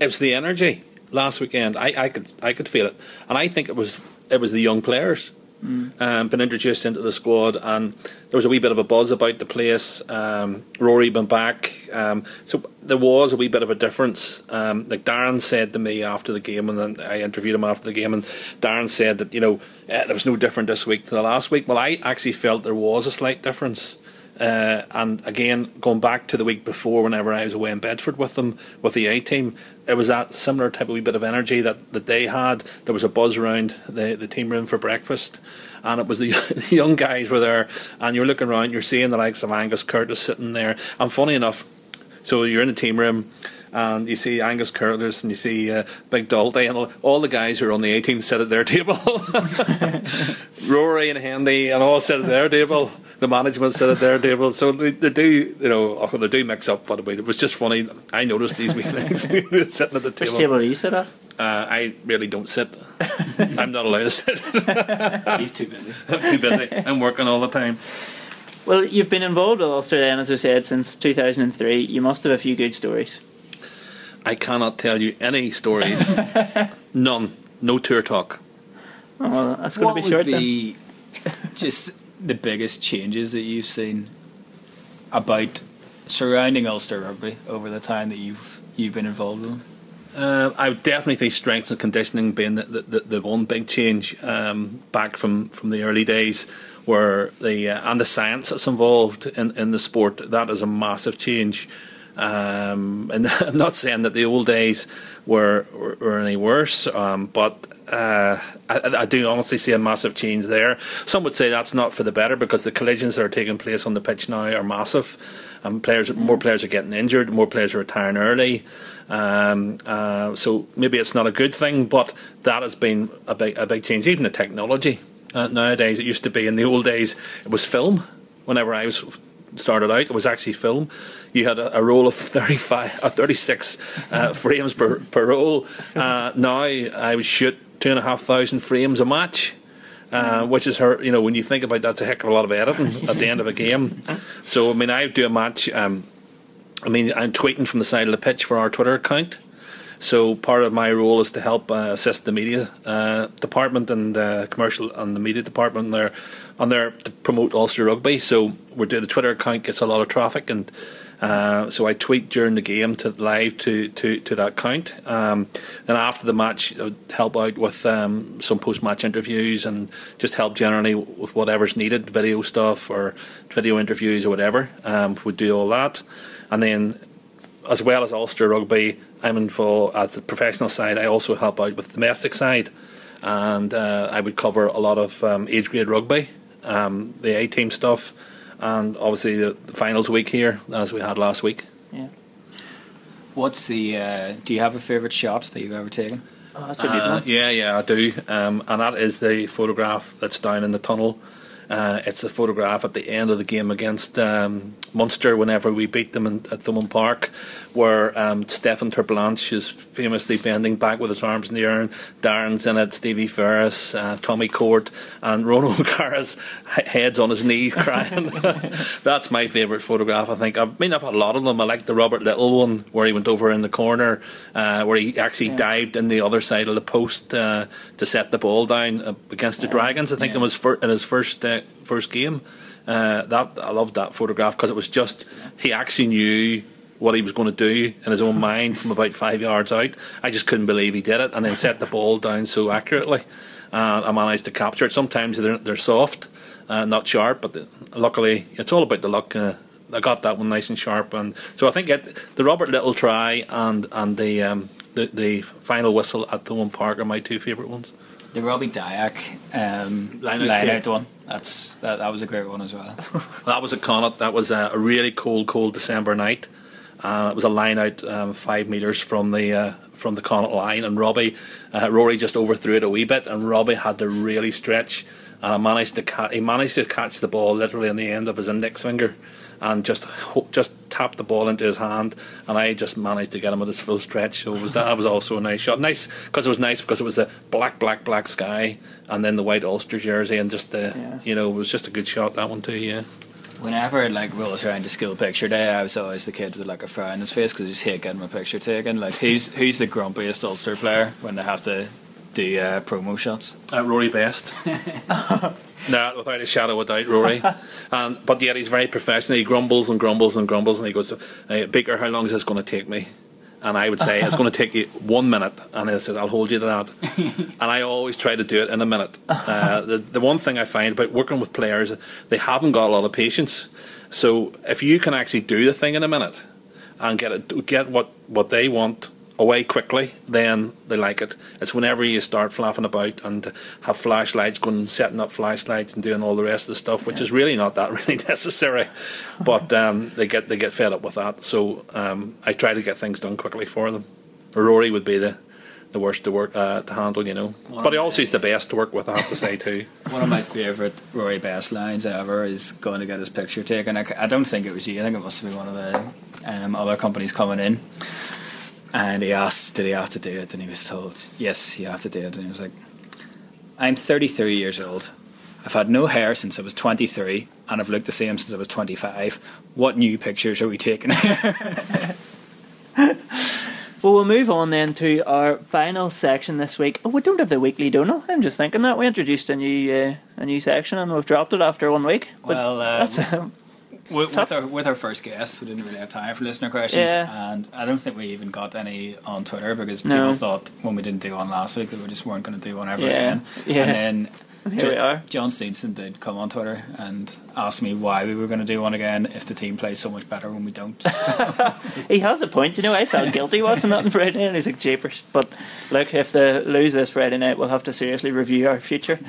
S3: it was the energy last weekend. I, I could I could feel it, and I think it was it was the young players um, been introduced into the squad, and there was a wee bit of a buzz about the place. Um, Rory been back, um, so there was a wee bit of a difference. Um, like Darren said to me after the game, and then I interviewed him after the game, and Darren said that you know eh, there was no different this week to the last week. Well, I actually felt there was a slight difference. Uh, and again, going back to the week before, whenever I was away in Bedford with them, with the A team, it was that similar type of wee bit of energy that, that they had. There was a buzz around the, the team room for breakfast, and it was the, the young guys were there, and you're looking around, you're seeing the likes of Angus Curtis sitting there. And funny enough, so you're in the team room, and you see Angus Curtis and you see uh, Big Dalty, and all, all the guys who are on the A team sit at their table. Rory and Hendy and all sit at their table. The management sit at their table. So they, they do, you know, oh, they do mix up. But it was just funny. I noticed these wee things sitting at the table.
S1: Which
S3: table.
S1: table do you sit at?
S3: Uh, I really don't sit. I'm not allowed to sit.
S2: He's too busy.
S3: I'm too busy. I'm working all the time.
S1: Well, you've been involved with Ulster then, as I said, since 2003. You must have a few good stories.
S3: I cannot tell you any stories. None. No tour talk.
S1: Oh, well, that's going
S2: What
S1: to be
S2: would
S1: short then.
S2: just the biggest changes that you've seen about surrounding Ulster Rugby over the time that you've you've been involved with?
S3: Uh, I would definitely think strength and conditioning being the, the, the, the one big change um, back from, from the early days, where the uh, and the science that's involved in, in the sport that is a massive change. Um, and I'm not saying that the old days were were, were any worse, um, but uh, I, I do honestly see a massive change there. Some would say that's not for the better because the collisions that are taking place on the pitch now are massive. Um, players, more players are getting injured, more players are retiring early. Um, uh, so maybe it's not a good thing, but that has been a big, a big change. Even the technology uh, nowadays, it used to be in the old days it was film. Whenever I was started out, it was actually film. You had a, a roll of thirty five, uh, thirty six uh, frames per per roll. Uh, now I would shoot two and a half thousand frames a match. Uh, which is her, you know, when you think about that, that's a heck of a lot of editing at the end of a game. So, I mean, I do a match. Um, I mean, I'm tweeting from the side of the pitch for our Twitter account. So part of my role is to help uh, assist the media uh, department and uh, commercial and the media department there on there to promote Ulster Rugby. So we're doing the Twitter account gets a lot of traffic, and uh, so I tweet during the game to live to to, to that account. Um, and after the match, I would help out with um, some post match interviews and just help generally with whatever's needed, video stuff or video interviews or whatever. Um, we do all that, and then as well as Ulster Rugby, I'm involved at the professional side. I also help out with the domestic side, and uh, I would cover a lot of um, age grade rugby, um, the A team stuff, and obviously the, the finals week here as we had last week.
S1: Yeah.
S2: What's the? Uh, do you have a favourite shot that you've ever taken?
S1: Oh, that's a good
S3: Uh,
S1: one.
S3: yeah, yeah, I do, um, and that is the photograph that's down in the tunnel. Uh, it's the photograph at the end of the game against um, Munster whenever we beat them in, at Thomond Park, where um, Stefan Terblanche is famously bending back with his arms in the air. Darren's in it, Stevie Ferris, uh, Tommy Court, and Ronan O'Gara's head's on his knee crying. That's my favourite photograph, I think. i've mean, I've had a lot of them. I like the Robert Lyttle one where he went over in the corner, uh, where he actually dived in the other side of the post uh, to set the ball down uh, against the Dragons. I think
S2: Yeah.
S3: it was fir- in his first uh, first game. Uh, that I loved that photograph because it was just he actually knew what he was going to do in his own mind from about five yards out. I just couldn't believe he did it and then set the ball down so accurately. And I managed to capture it. Sometimes they're they're soft, uh, not sharp, but the, luckily it's all about the luck. Uh, I got that one nice and sharp, and so I think it, the Robert Lyttle try and and the um, the the final whistle at Thomond Park are my two favourite ones.
S2: The Robbie Diack um,
S3: Line
S2: line,
S3: out
S2: out, one. That's that, that was a great one as well.
S3: That was a Connacht. That was a, a really cold, cold December night. Uh, it was a line out um, five meters from the uh, from the Connacht line, and Robbie, uh, Rory just overthrew it a wee bit, and Robbie had to really stretch, and I managed to ca- he managed to catch the ball literally on the end of his index finger, and just ho- just tapped the ball into his hand, and I just managed to get him at his full stretch. So it was that was also a nice shot. Nice because it was nice because it was a black, black, black sky, and then the white Ulster jersey, and just the
S1: Yeah.
S3: you know it was just a good shot that one too. Yeah.
S2: Whenever it like rolls around to school picture day, I was always the kid with like a frown on his face because I just hate getting my picture taken. Like who's who's the grumpiest Ulster player when they have to do uh, promo shots?
S3: Uh, Rory Best. no, without a shadow of doubt, Rory. and but yet he's very professional. He grumbles and grumbles and grumbles, and he goes, uh, "Baker, how long is this going to take me?" And I would say it's going to take you one minute, and he says, "I'll hold you to that." and I always try to do it in a minute. Uh, the the one thing I find about working with players, they haven't got a lot of patience. So if you can actually do the thing in a minute and get it, get what what they want away quickly, then they like it. It's whenever you start flapping about and have flashlights, going setting up flashlights and doing all the rest of the stuff, which is really not that really necessary. But um, they get they get fed up with that. So um, I try to get things done quickly for them. Rory would be the the worst to work uh, to handle, you know. But he also is the best to work with, I have to say too.
S2: One of my favourite Rory Best lines ever is going to get his picture taken. I don't think it was you. I think it must have been one of the um, other companies coming in. And he asked, did he have to do it? And he was told, yes, you have to do it. And he was like, I'm 33 years old. I've had no hair since I was 23, and I've looked the same since I was 25. What new pictures are we taking?
S1: Well, we'll move on then to our final section this week. Oh, we don't have the weekly donut. I'm just thinking that we introduced a new uh, a new section and we've dropped it after one week. But
S2: Well, uh,
S1: that's um,
S2: with, with our with our first guest, we didn't really have time for listener questions,
S1: Yeah.
S2: and I don't think we even got any on Twitter because
S1: No.
S2: people thought when we didn't do one last week that we just weren't going to do one ever
S1: Yeah.
S2: again.
S1: Yeah.
S2: And then
S1: Here we are.
S2: John Steenson did come on Twitter and asked me why we were going to do one again if the team plays so much better when we don't. So,
S1: he has a point. You know, I felt guilty watching that on Friday and He's like, "Japers." But look, if they lose this Friday night, we'll have to seriously review our future.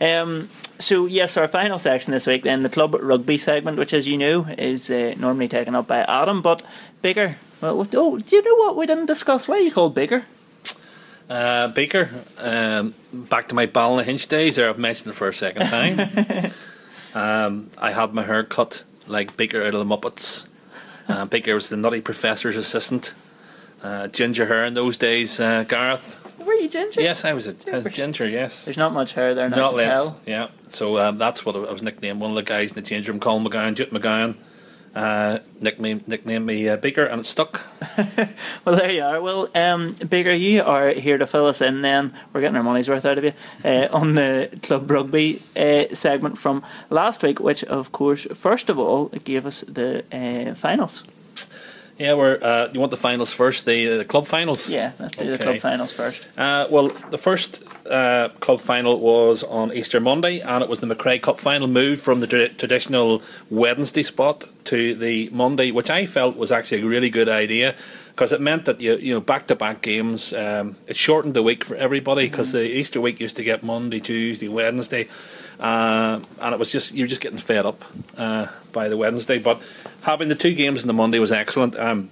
S1: Um, so yes, our final section this week, then the club rugby segment, which, as you know, is uh, normally taken up by Adam, but bigger. Well, oh, do you know what we didn't discuss? Why are you called bigger?
S3: Uh, Baker, um, back to my Ballynahinch days. There, I've mentioned it for a second time. um, I had my hair cut like Baker out of the Muppets. Uh, Baker was the Nutty Professor's assistant. Uh, ginger hair in those days, uh, Gareth.
S1: Were you ginger?
S3: Yes, I was a, I was a ginger. Yes,
S1: There's not much hair there now
S3: not
S1: to
S3: less.
S1: tell.
S3: Yeah, so um, that's what I was nicknamed. One of the guys in the change room, Colin McGowan, Jute McGowan, uh, nicknamed nicknamed me uh, Baker, and it stuck.
S1: Well, there you are. Well, um, Bigger, you are here to fill us in. Then we're getting our money's worth out of you uh, on the club rugby uh, segment from last week, which, of course, first of all, gave us the uh, finals.
S3: Yeah, we're. Uh, you want the finals first? The, the club finals.
S1: Yeah, let's do the club finals first.
S3: Uh, well, the first uh, club final was on Easter Monday, and it was the McCrea Cup final. Moved from the tra- traditional Wednesday spot to the Monday, which I felt was actually a really good idea because it meant that you you know back to back games. Um, it shortened the week for everybody because the Easter week used to get Monday, Tuesday, Wednesday. Uh, and it was just you're just getting fed up uh, by the Wednesday. But having the two games on the Monday was excellent. Um,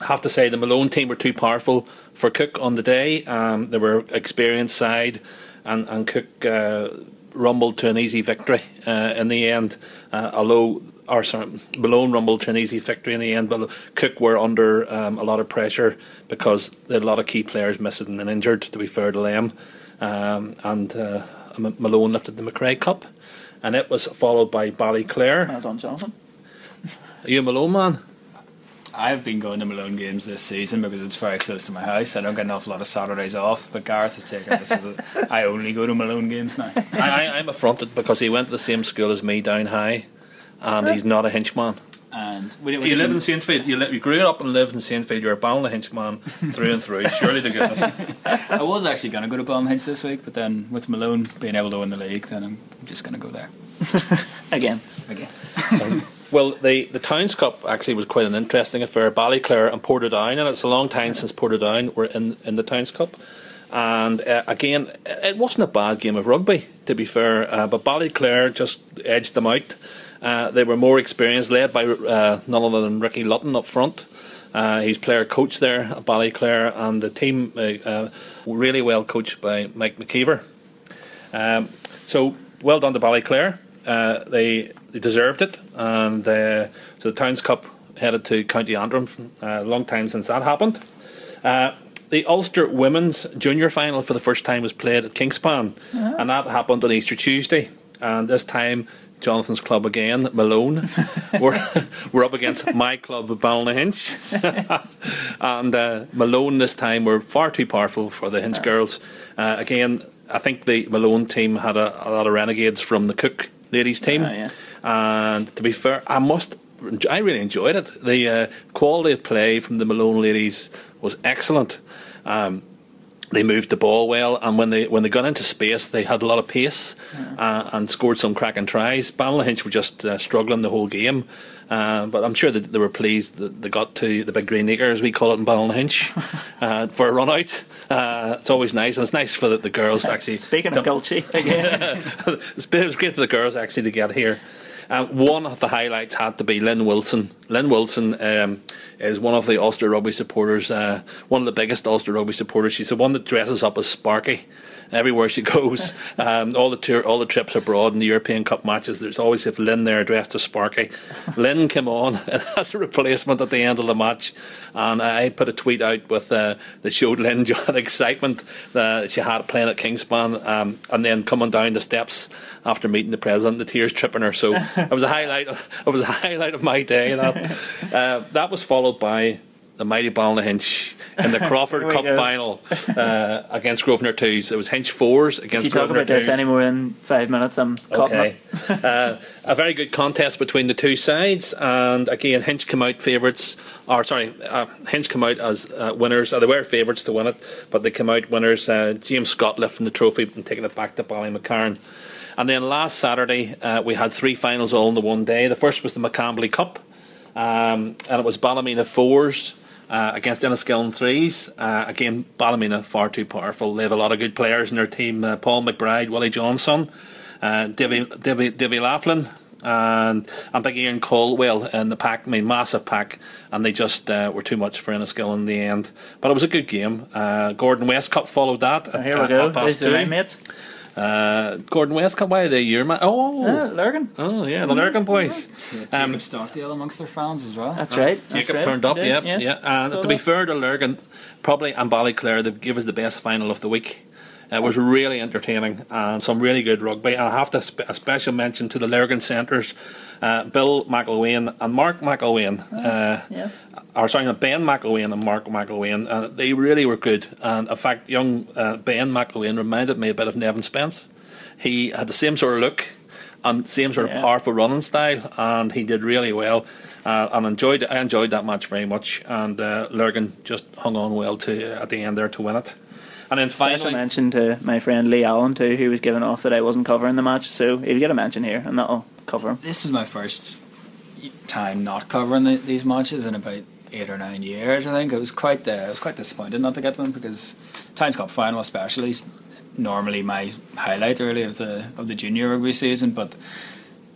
S3: I have to say the Malone team were too powerful for Cooke on the day. Um, they were experienced side, and and Cooke uh, rumbled to an easy victory uh, in the end. Uh, although, or sorry, Malone rumbled to an easy victory in the end, but Cooke were under um, a lot of pressure because they had a lot of key players missing and injured. To be fair to them, um, and uh, Malone lifted the McCrea Cup, and it was followed by Ballyclare.
S1: Well done, Jonathan.
S3: Are you a Malone man?
S2: I've been going to Malone games this season because it's very close to my house. I don't get an awful lot of Saturdays off, but Gareth has taken this as a, I only go to Malone games now.
S3: I, I, I'm affronted because he went to the same school as me down high, and he's not a hinchman.
S2: And we, we
S3: You live in
S2: didn't-
S3: Saintfield. You, li- you grew up and lived in Saintfield. You're a Ballina hinchman through and through. Surely to goodness.
S2: I was actually going to go to Balmhinch this week, but then with Malone being able to win the league, then I'm just going to go there
S1: Again.
S2: again.
S3: Well, the, the Towns Cup actually was quite an interesting affair. Ballyclare and Portadown, and it's a long time since Portadown were in, in the Towns Cup. And uh, again, it wasn't a bad game of rugby, to be fair, uh, but Ballyclare just edged them out. Uh, they were more experienced, led by uh, none other than Ricky Lutton up front. Uh, he's player coach there at Ballyclare, and the team uh, really well coached by Mike McKeever. Um, so well done to Ballyclare. they they deserved it, and so the Towns Cup headed to County Antrim. A long time since that happened the Ulster Women's Junior Final for the first time was played at Kingspan, uh-huh. and that happened on Easter Tuesday. And this time, Jonathan's club again, Malone, we're, we're up against my club, Ballynahinch. and uh, Malone this time were far too powerful for the Hinch girls. Uh, again, I think the Malone team had a, a, lot of renegades from the Cooke ladies team.
S1: Uh, yes.
S3: And to be fair, I must I really enjoyed it. The uh, quality of play from the Malone ladies was excellent. Um, they moved the ball well, and when they when they got into space, they had a lot of pace yeah. uh, and scored some cracking tries. Ballynahinch were just uh, struggling the whole game, uh, but I'm sure that they were pleased that they got to the big green acre, as we call it in Ballynahinch, uh, for a run out. Uh, it's always nice, and it's nice for the, the girls actually.
S1: Speaking of Gulchy again,
S3: it was great for the girls actually to get here. Uh, one of the highlights had to be Lynn Wilson. Lynn Wilson um, is one of the Ulster Rugby supporters, uh, one of the biggest Ulster Rugby supporters. She's the one that dresses up as Sparky everywhere she goes. Um, all the tour, all the trips abroad and the European Cup matches, there's always if Lynn there dressed as Sparky. Lynn came on as a replacement at the end of the match, and I put a tweet out with uh, that showed Lynn had excitement that she had playing at Kingspan, um, and then coming down the steps after meeting the president, the tears tripping her. So it was a highlight. It was a highlight of my day. That uh, that was followed by the mighty Ballynahinch in the Crawford Cup go. final uh, against Grosvenor Twos. It was Hinch fours against.
S1: If you talk about
S3: twos.
S1: this any more than five minutes, I'm okay.
S3: uh, a very good contest between the two sides, and again, Hinch come out favourites. Or sorry, uh, Hinch come out as uh, winners. Uh, they were favourites to win it, but they come out winners. Uh, James Scott lifting the trophy and taking it back to Ballymacarron. And then last Saturday, uh, we had three finals all in the one day. The first was the McCambley Cup, um, and it was Ballymena fours uh, against Enniskillen threes. Uh, again, Ballymena far too powerful. They have a lot of good players in their team. Uh, Paul McBride, Willie Johnson, uh, Davy, Davy, Davy Laughlin, and and Big Ian Caldwell in the pack. I mean, massive pack, and they just uh, were too much for Enniskillen in the end. But it was a good game. Uh, Gordon West Cup followed that.
S1: Here we go. There's the mates.
S3: Uh, Gordon Westcott, why are they your man? Oh,
S1: uh, Lurgan.
S3: Oh, yeah, the Lurgan boys.
S2: Yeah, um, Jacob Stockdale amongst their fans as well.
S1: That's right.
S3: Jacob
S1: That's
S3: turned
S1: right.
S3: up, yep, yes. yeah. And so to be fair to Lurgan, probably and Ballyclare, they give us the best final of the week. It was really entertaining and some really good rugby. And I have to sp- a special mention to the Lurgan centres uh, Bill McElwain and Mark McElwain.
S1: Uh, yes.
S3: Or sorry, Ben McElwain and Mark McElwain. Uh, they really were good. And in fact, young uh, Ben McElwain reminded me a bit of Nevin Spence. He had the same sort of look and same sort of powerful running style, and he did really well. Uh, and enjoyed I enjoyed that match very much, and uh, Lurgan just hung on well to uh, at the end there to win it. And then finally,
S1: Special mention to my friend Lee Allen too, who was given off that I wasn't covering the match, so he'll get a mention here, and that'll cover him.
S2: This is my first time not covering the, these matches in about eight or nine years. I think it was quite uh, I was quite disappointed not to get them because Towns Cup final especially normally my highlight early of the of the junior rugby season, but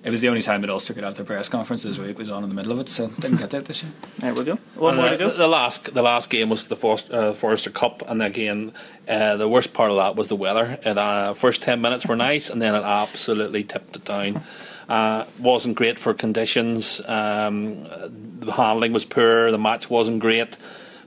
S2: it was the only time that Ulster could have their press conference this week. It was on in the middle of it, so didn't get that this year.
S1: There we go. One more
S3: to
S1: go.
S3: The last the last game was the Forster, uh, Forster Cup, and again, uh, the worst part of that was the weather. And uh, first ten minutes were nice, and then it absolutely tipped it down. Uh, wasn't great for conditions. Um, the handling was poor. The match wasn't great.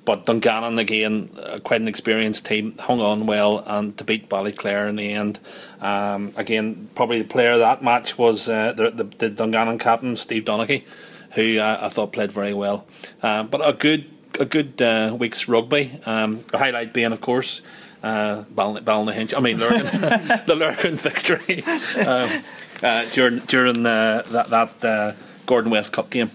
S3: But Dungannon again, uh, quite an experienced team, hung on well and to beat Ballyclare in the end. Um, again, probably the player of that match was uh, the, the, the, Dungannon captain Steve Donaghy, who uh, I thought played very well. Um, but a good a good uh, week's rugby. Um, the highlight being, of course, uh. I mean, Lurgan, the Lurgan victory um, uh, during during uh, that that uh, Gordon West Cup game.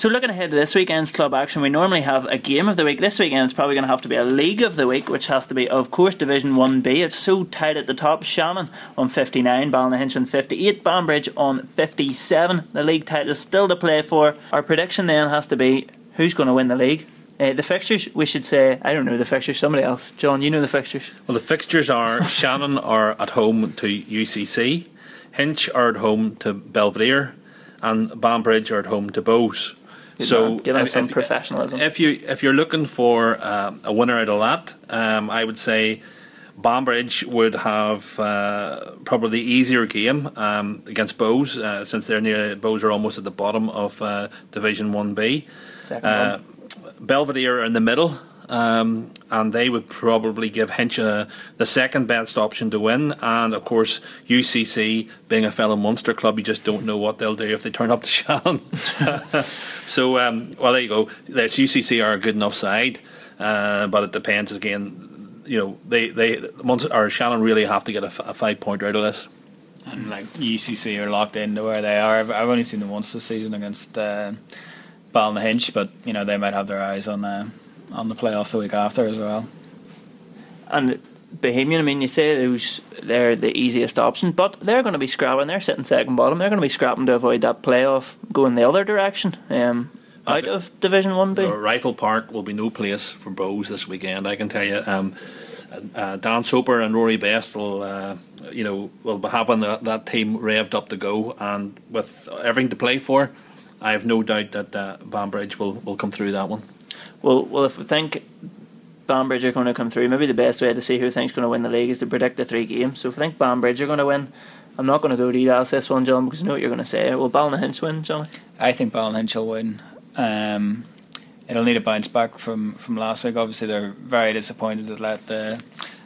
S1: So looking ahead to this weekend's club action, we normally have a game of the week. This weekend it's probably going to have to be a league of the week, which has to be, of course, Division 1B. It's so tight at the top. Shannon on 59, Ballynahinch on 58, Banbridge on 57. The league title is still to play for. Our prediction then has to be who's going to win the league. Uh, the fixtures, we should say, I don't know the fixtures, somebody else. John, you know the fixtures.
S3: Well, the fixtures are Shannon are at home to UCC, Hinch are at home to Belvedere, and Banbridge are at home to Bowes.
S1: Good
S3: so
S1: man. give us
S3: if-
S1: some
S3: if-
S1: professionalism.
S3: If you if you're looking for um, a winner out of that, um, I would say Banbridge would have uh, probably the easier game um, against Bowes uh, since they're near Bowes are almost at the bottom of uh, Division One B. Uh. Belvedere are in the middle. Um, and they would probably give Hinch uh, the second best option to win. And of course, UCC being a fellow Munster club, you just don't know what they'll do if they turn up to Shannon. so, um, well, there you go. This UCC are a good enough side, uh, but it depends again. You know, they they Munster or Shannon really have to get a, f- a five pointer out of this.
S2: And like UCC are locked into where they are. I've, I've only seen them once this season against uh, Ballynahinch, but you know they might have their eyes on uh, on the playoffs the week after as well.
S1: And Bohemian, I mean, you say those they're the easiest option, but they're going to be scrapping. They're sitting second bottom. They're going to be scrapping to avoid that playoff going the other direction. Um, out
S3: Okay.
S1: of Division One B.
S3: Rifle Park will be no place for Bohs this weekend. I can tell you. Um, uh, Dan Soper and Rory Best will, uh, you know, will be having that, that team revved up to go, and with everything to play for, I have no doubt that uh, Banbridge will, will come through that one.
S1: Well, well, if we think Banbridge are going to come through, maybe the best way to see who thinks going to win the league is to predict the three games. So if we think Banbridge are going to win, I'm not going to go to to this one, John, because I know what you're going to say. Will Ballynahinch win, Johnny?
S2: I think Ballynahinch will win. Um, it'll need a bounce back from, from last week. Obviously, they're very disappointed to let the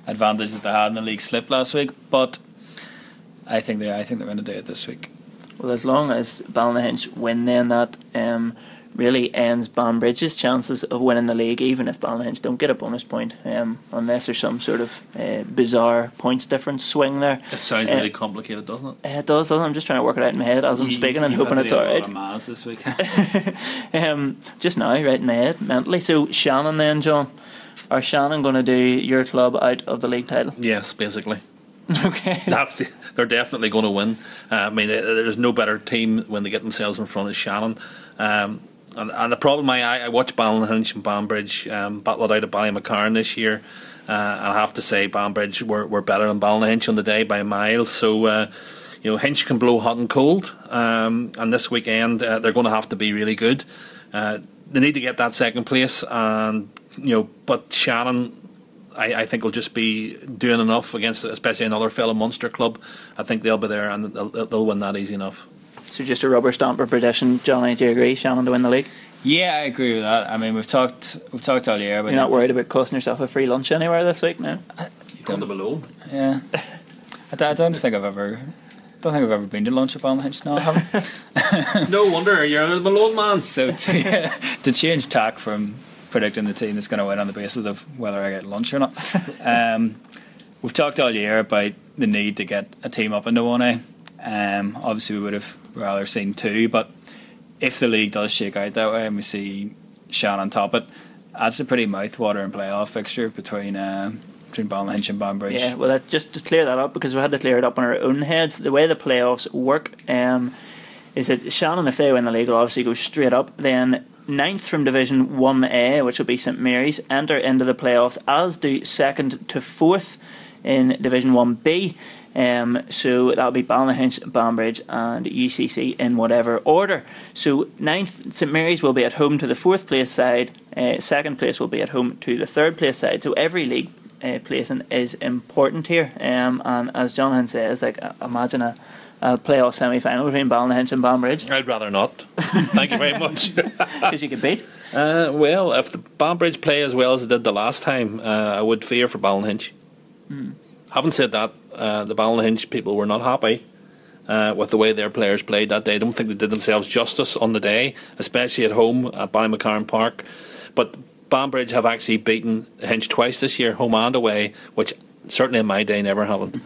S2: advantage that they had in the league slip last week, but I think they I think they're going to do it this week.
S1: Well, as long as Ballynahinch win, then that um, really ends Banbridge's chances of winning the league, even if Ballynahinch don't get a bonus point, um, unless there's some sort of uh, bizarre points difference swing there.
S3: It sounds
S1: Uh,
S3: really complicated, doesn't it?
S1: It does, doesn't it? I'm just trying to work it out in my head as I'm speaking and hoping it's alright.
S2: this week.
S1: um, just now, right in my head, mentally. So, Shannon, then, John. Are Shannon going to do your club out of the league title?
S3: Yes, basically.
S1: okay.
S3: That's they're definitely going to win. Uh, I mean, there's no better team when they get themselves in front of Shannon. Um, and, and the problem I I watched Ballynahinch and Banbridge um, battle it out at Ballymacarn this year. Uh, and I have to say, Banbridge were, were better than Ballynahinch on the day by miles. So, uh, you know, Hinch can blow hot and cold. Um, and this weekend, uh, they're going to have to be really good. Uh, they need to get that second place. And, you know, but Shannon I, I think will just be doing enough against, especially another fellow Munster club. I think they'll be there and they'll, they'll win that easy enough.
S1: So, just a rubber stamper prediction, Johnny. Do you agree? Shannon to win the league?
S2: yeah, I agree with that. I mean, we've talked we've talked all year, but
S1: You're not worried about costing yourself a free lunch anywhere this week now?
S3: You come to Malone.
S2: Yeah, I, d- I don't think I've ever. Don't think I've ever been to lunch at Ballynahinch. No, I haven't.
S3: no wonder you're a Malone man.
S2: So to, to change tack from predicting the team that's going to win on the basis of whether I get lunch or not, um, we've talked all year about the need to get a team up into one A. Um, obviously, we would have rather seen two, but if the league does shake out that way and we see Shannon top it, that's a pretty mouthwatering playoff fixture between uh, between Ballynahinch and Banbridge.
S1: Yeah, well, that, just to clear that up because we had to clear it up on our own heads. The way the playoffs work um, is that Shannon, if they win the league, will obviously go straight up. Then ninth from Division 1A, which will be St Mary's, enter into the playoffs, as do second to fourth in Division 1B. Um, so that'll be Ballynahinch, Banbridge, and UCC in whatever order. So ninth, St Mary's will be at home to the fourth place side. Uh, second place will be at home to the third place side. So every league uh, placing is important here. Um, and as Jonathan says, like uh, imagine a, playoff semi final between Ballynahinch and Banbridge
S3: I'd rather not. Thank you very much.
S1: because you could beat.
S3: Uh, well, if the Banbridge play as well as it did the last time, uh, I would fear for Ballynahinch. Having said that, uh, the Ballynahinch people were not happy uh, with the way their players played that day. I don't think they did themselves justice on the day, especially at home at Ballymacarn Park. But Banbridge have actually beaten Hinch twice this year, home and away, which certainly in my day never happened.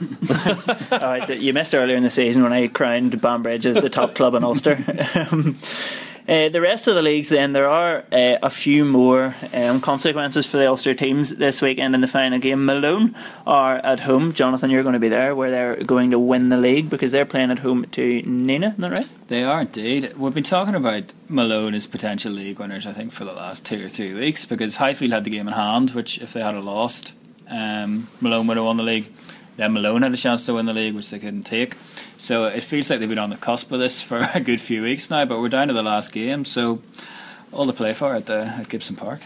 S1: You missed earlier in the season when I crowned Banbridge as the top club in Ulster. Uh, the rest of the leagues, then, there are uh, a few more um, consequences for the Ulster teams this weekend in the final game. Malone are at home. Jonathan, you're going to be there, where they're going to win the league because they're playing at home to Nenagh, isn't that right?
S2: They are indeed. We've been talking about Malone as potential league winners, I think, for the last two or three weeks because Highfield had the game in hand, which if they had lost, um, Malone would have won the league. Then Malone had a chance to win the league, which they couldn't take. So it feels like they've been on the cusp of this for a good few weeks now, but we're down to the last game, so all to play for at, the, uh, at Gibson Park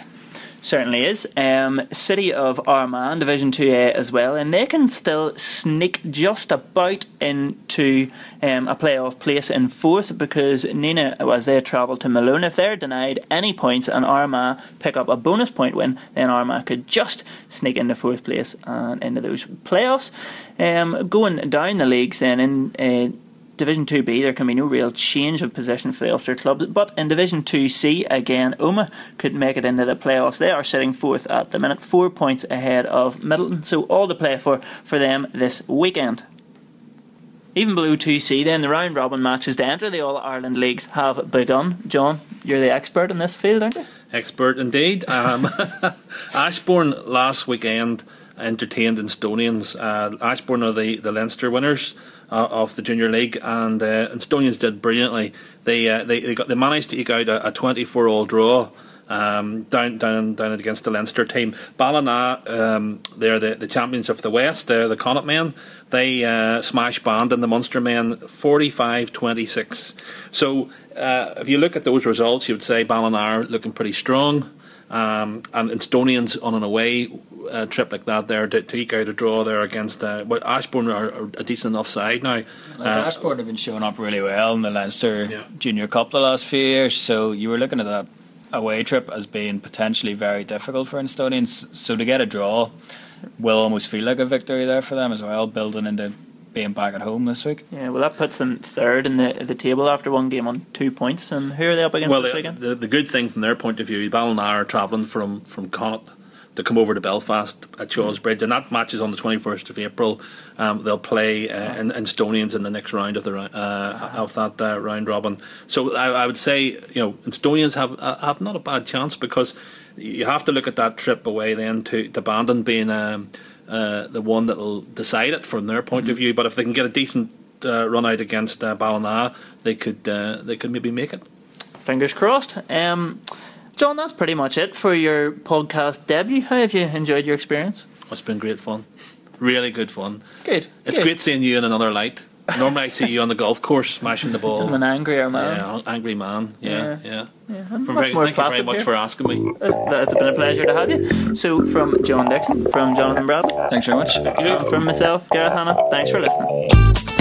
S1: certainly is. Um, City of Armagh, Division 2A as well, and they can still sneak just about into um, a playoff place in fourth because Nenagh, as they travel to Malone, if they're denied any points and Armagh pick up a bonus point win, then Armagh could just sneak into fourth place and into those playoffs. Um, going down the leagues then in. Uh, Division 2B, there can be no real change of position for the Ulster clubs. But in Division 2C, again, Omagh could make it into the playoffs. They are sitting fourth at the minute, four points ahead of Midleton, So all to play for for them this weekend. Even below 2C, then the round robin matches to enter the All Ireland leagues have begun. John, you're the expert in this field, aren't you?
S3: Expert indeed. Um, Ashbourne last weekend entertained Instonians. Uh, Ashbourne are the, the Leinster winners uh, of the junior league, and uh, Instonians did brilliantly. They uh, they they got they managed to eke out a, a 24 all draw. Um, down down down against the Leinster team. Ballina, um, they're the, the champions of the West. The Connacht men. They uh, smashed and the Munster men 45-26. So uh, if you look at those results, you would say Ballina are looking pretty strong. Um, and Instonians on an away uh, trip like that there to, to eke out a draw there against uh, but Ashbourne are, are, a decent enough side now.
S2: uh, Ashbourne have been showing up really well in the Leinster yeah. Junior Cup the last few years, so you were looking at that away trip as being potentially very difficult for Instonians. So to get a draw will almost feel like a victory there for them as well, building into being back at home this week.
S1: Yeah, well, that puts them third in the the table after one game on two points. And who are they up against
S3: well,
S1: this
S3: the,
S1: weekend?
S3: The, the good thing from their point of view, Ballina are travelling from from Connacht to come over to Belfast at Shaw's mm. Bridge, and that match is on the 21st of April. Um, they'll play uh, in, in Instonians in the next round of the uh, of that uh, round robin. So I, I, would say you know Instonians have uh, have not a bad chance because you have to look at that trip away then to to Bandon being. Um, uh, the one that'll decide it from their point mm-hmm. of view. But if they can get a decent uh, run out against uh, Ballina, they could uh, they could maybe make it.
S1: Fingers crossed. Um, John, that's pretty much it for your podcast debut. How have you enjoyed your experience?
S3: It's been great fun. Really good fun.
S1: Good.
S3: It's
S1: good.
S3: great seeing you in another light. Normally, I see you on the golf course smashing the ball.
S1: I'm an angrier man.
S3: Yeah, angry man. Yeah, yeah.
S1: yeah.
S3: yeah. Very, thank you very much
S1: here.
S3: for asking me.
S1: Uh, it's been a pleasure to have you. So, from John Dixon, from Jonathan Brad.
S2: Thanks very much.
S1: From myself, Gareth Hanna. Thanks for listening.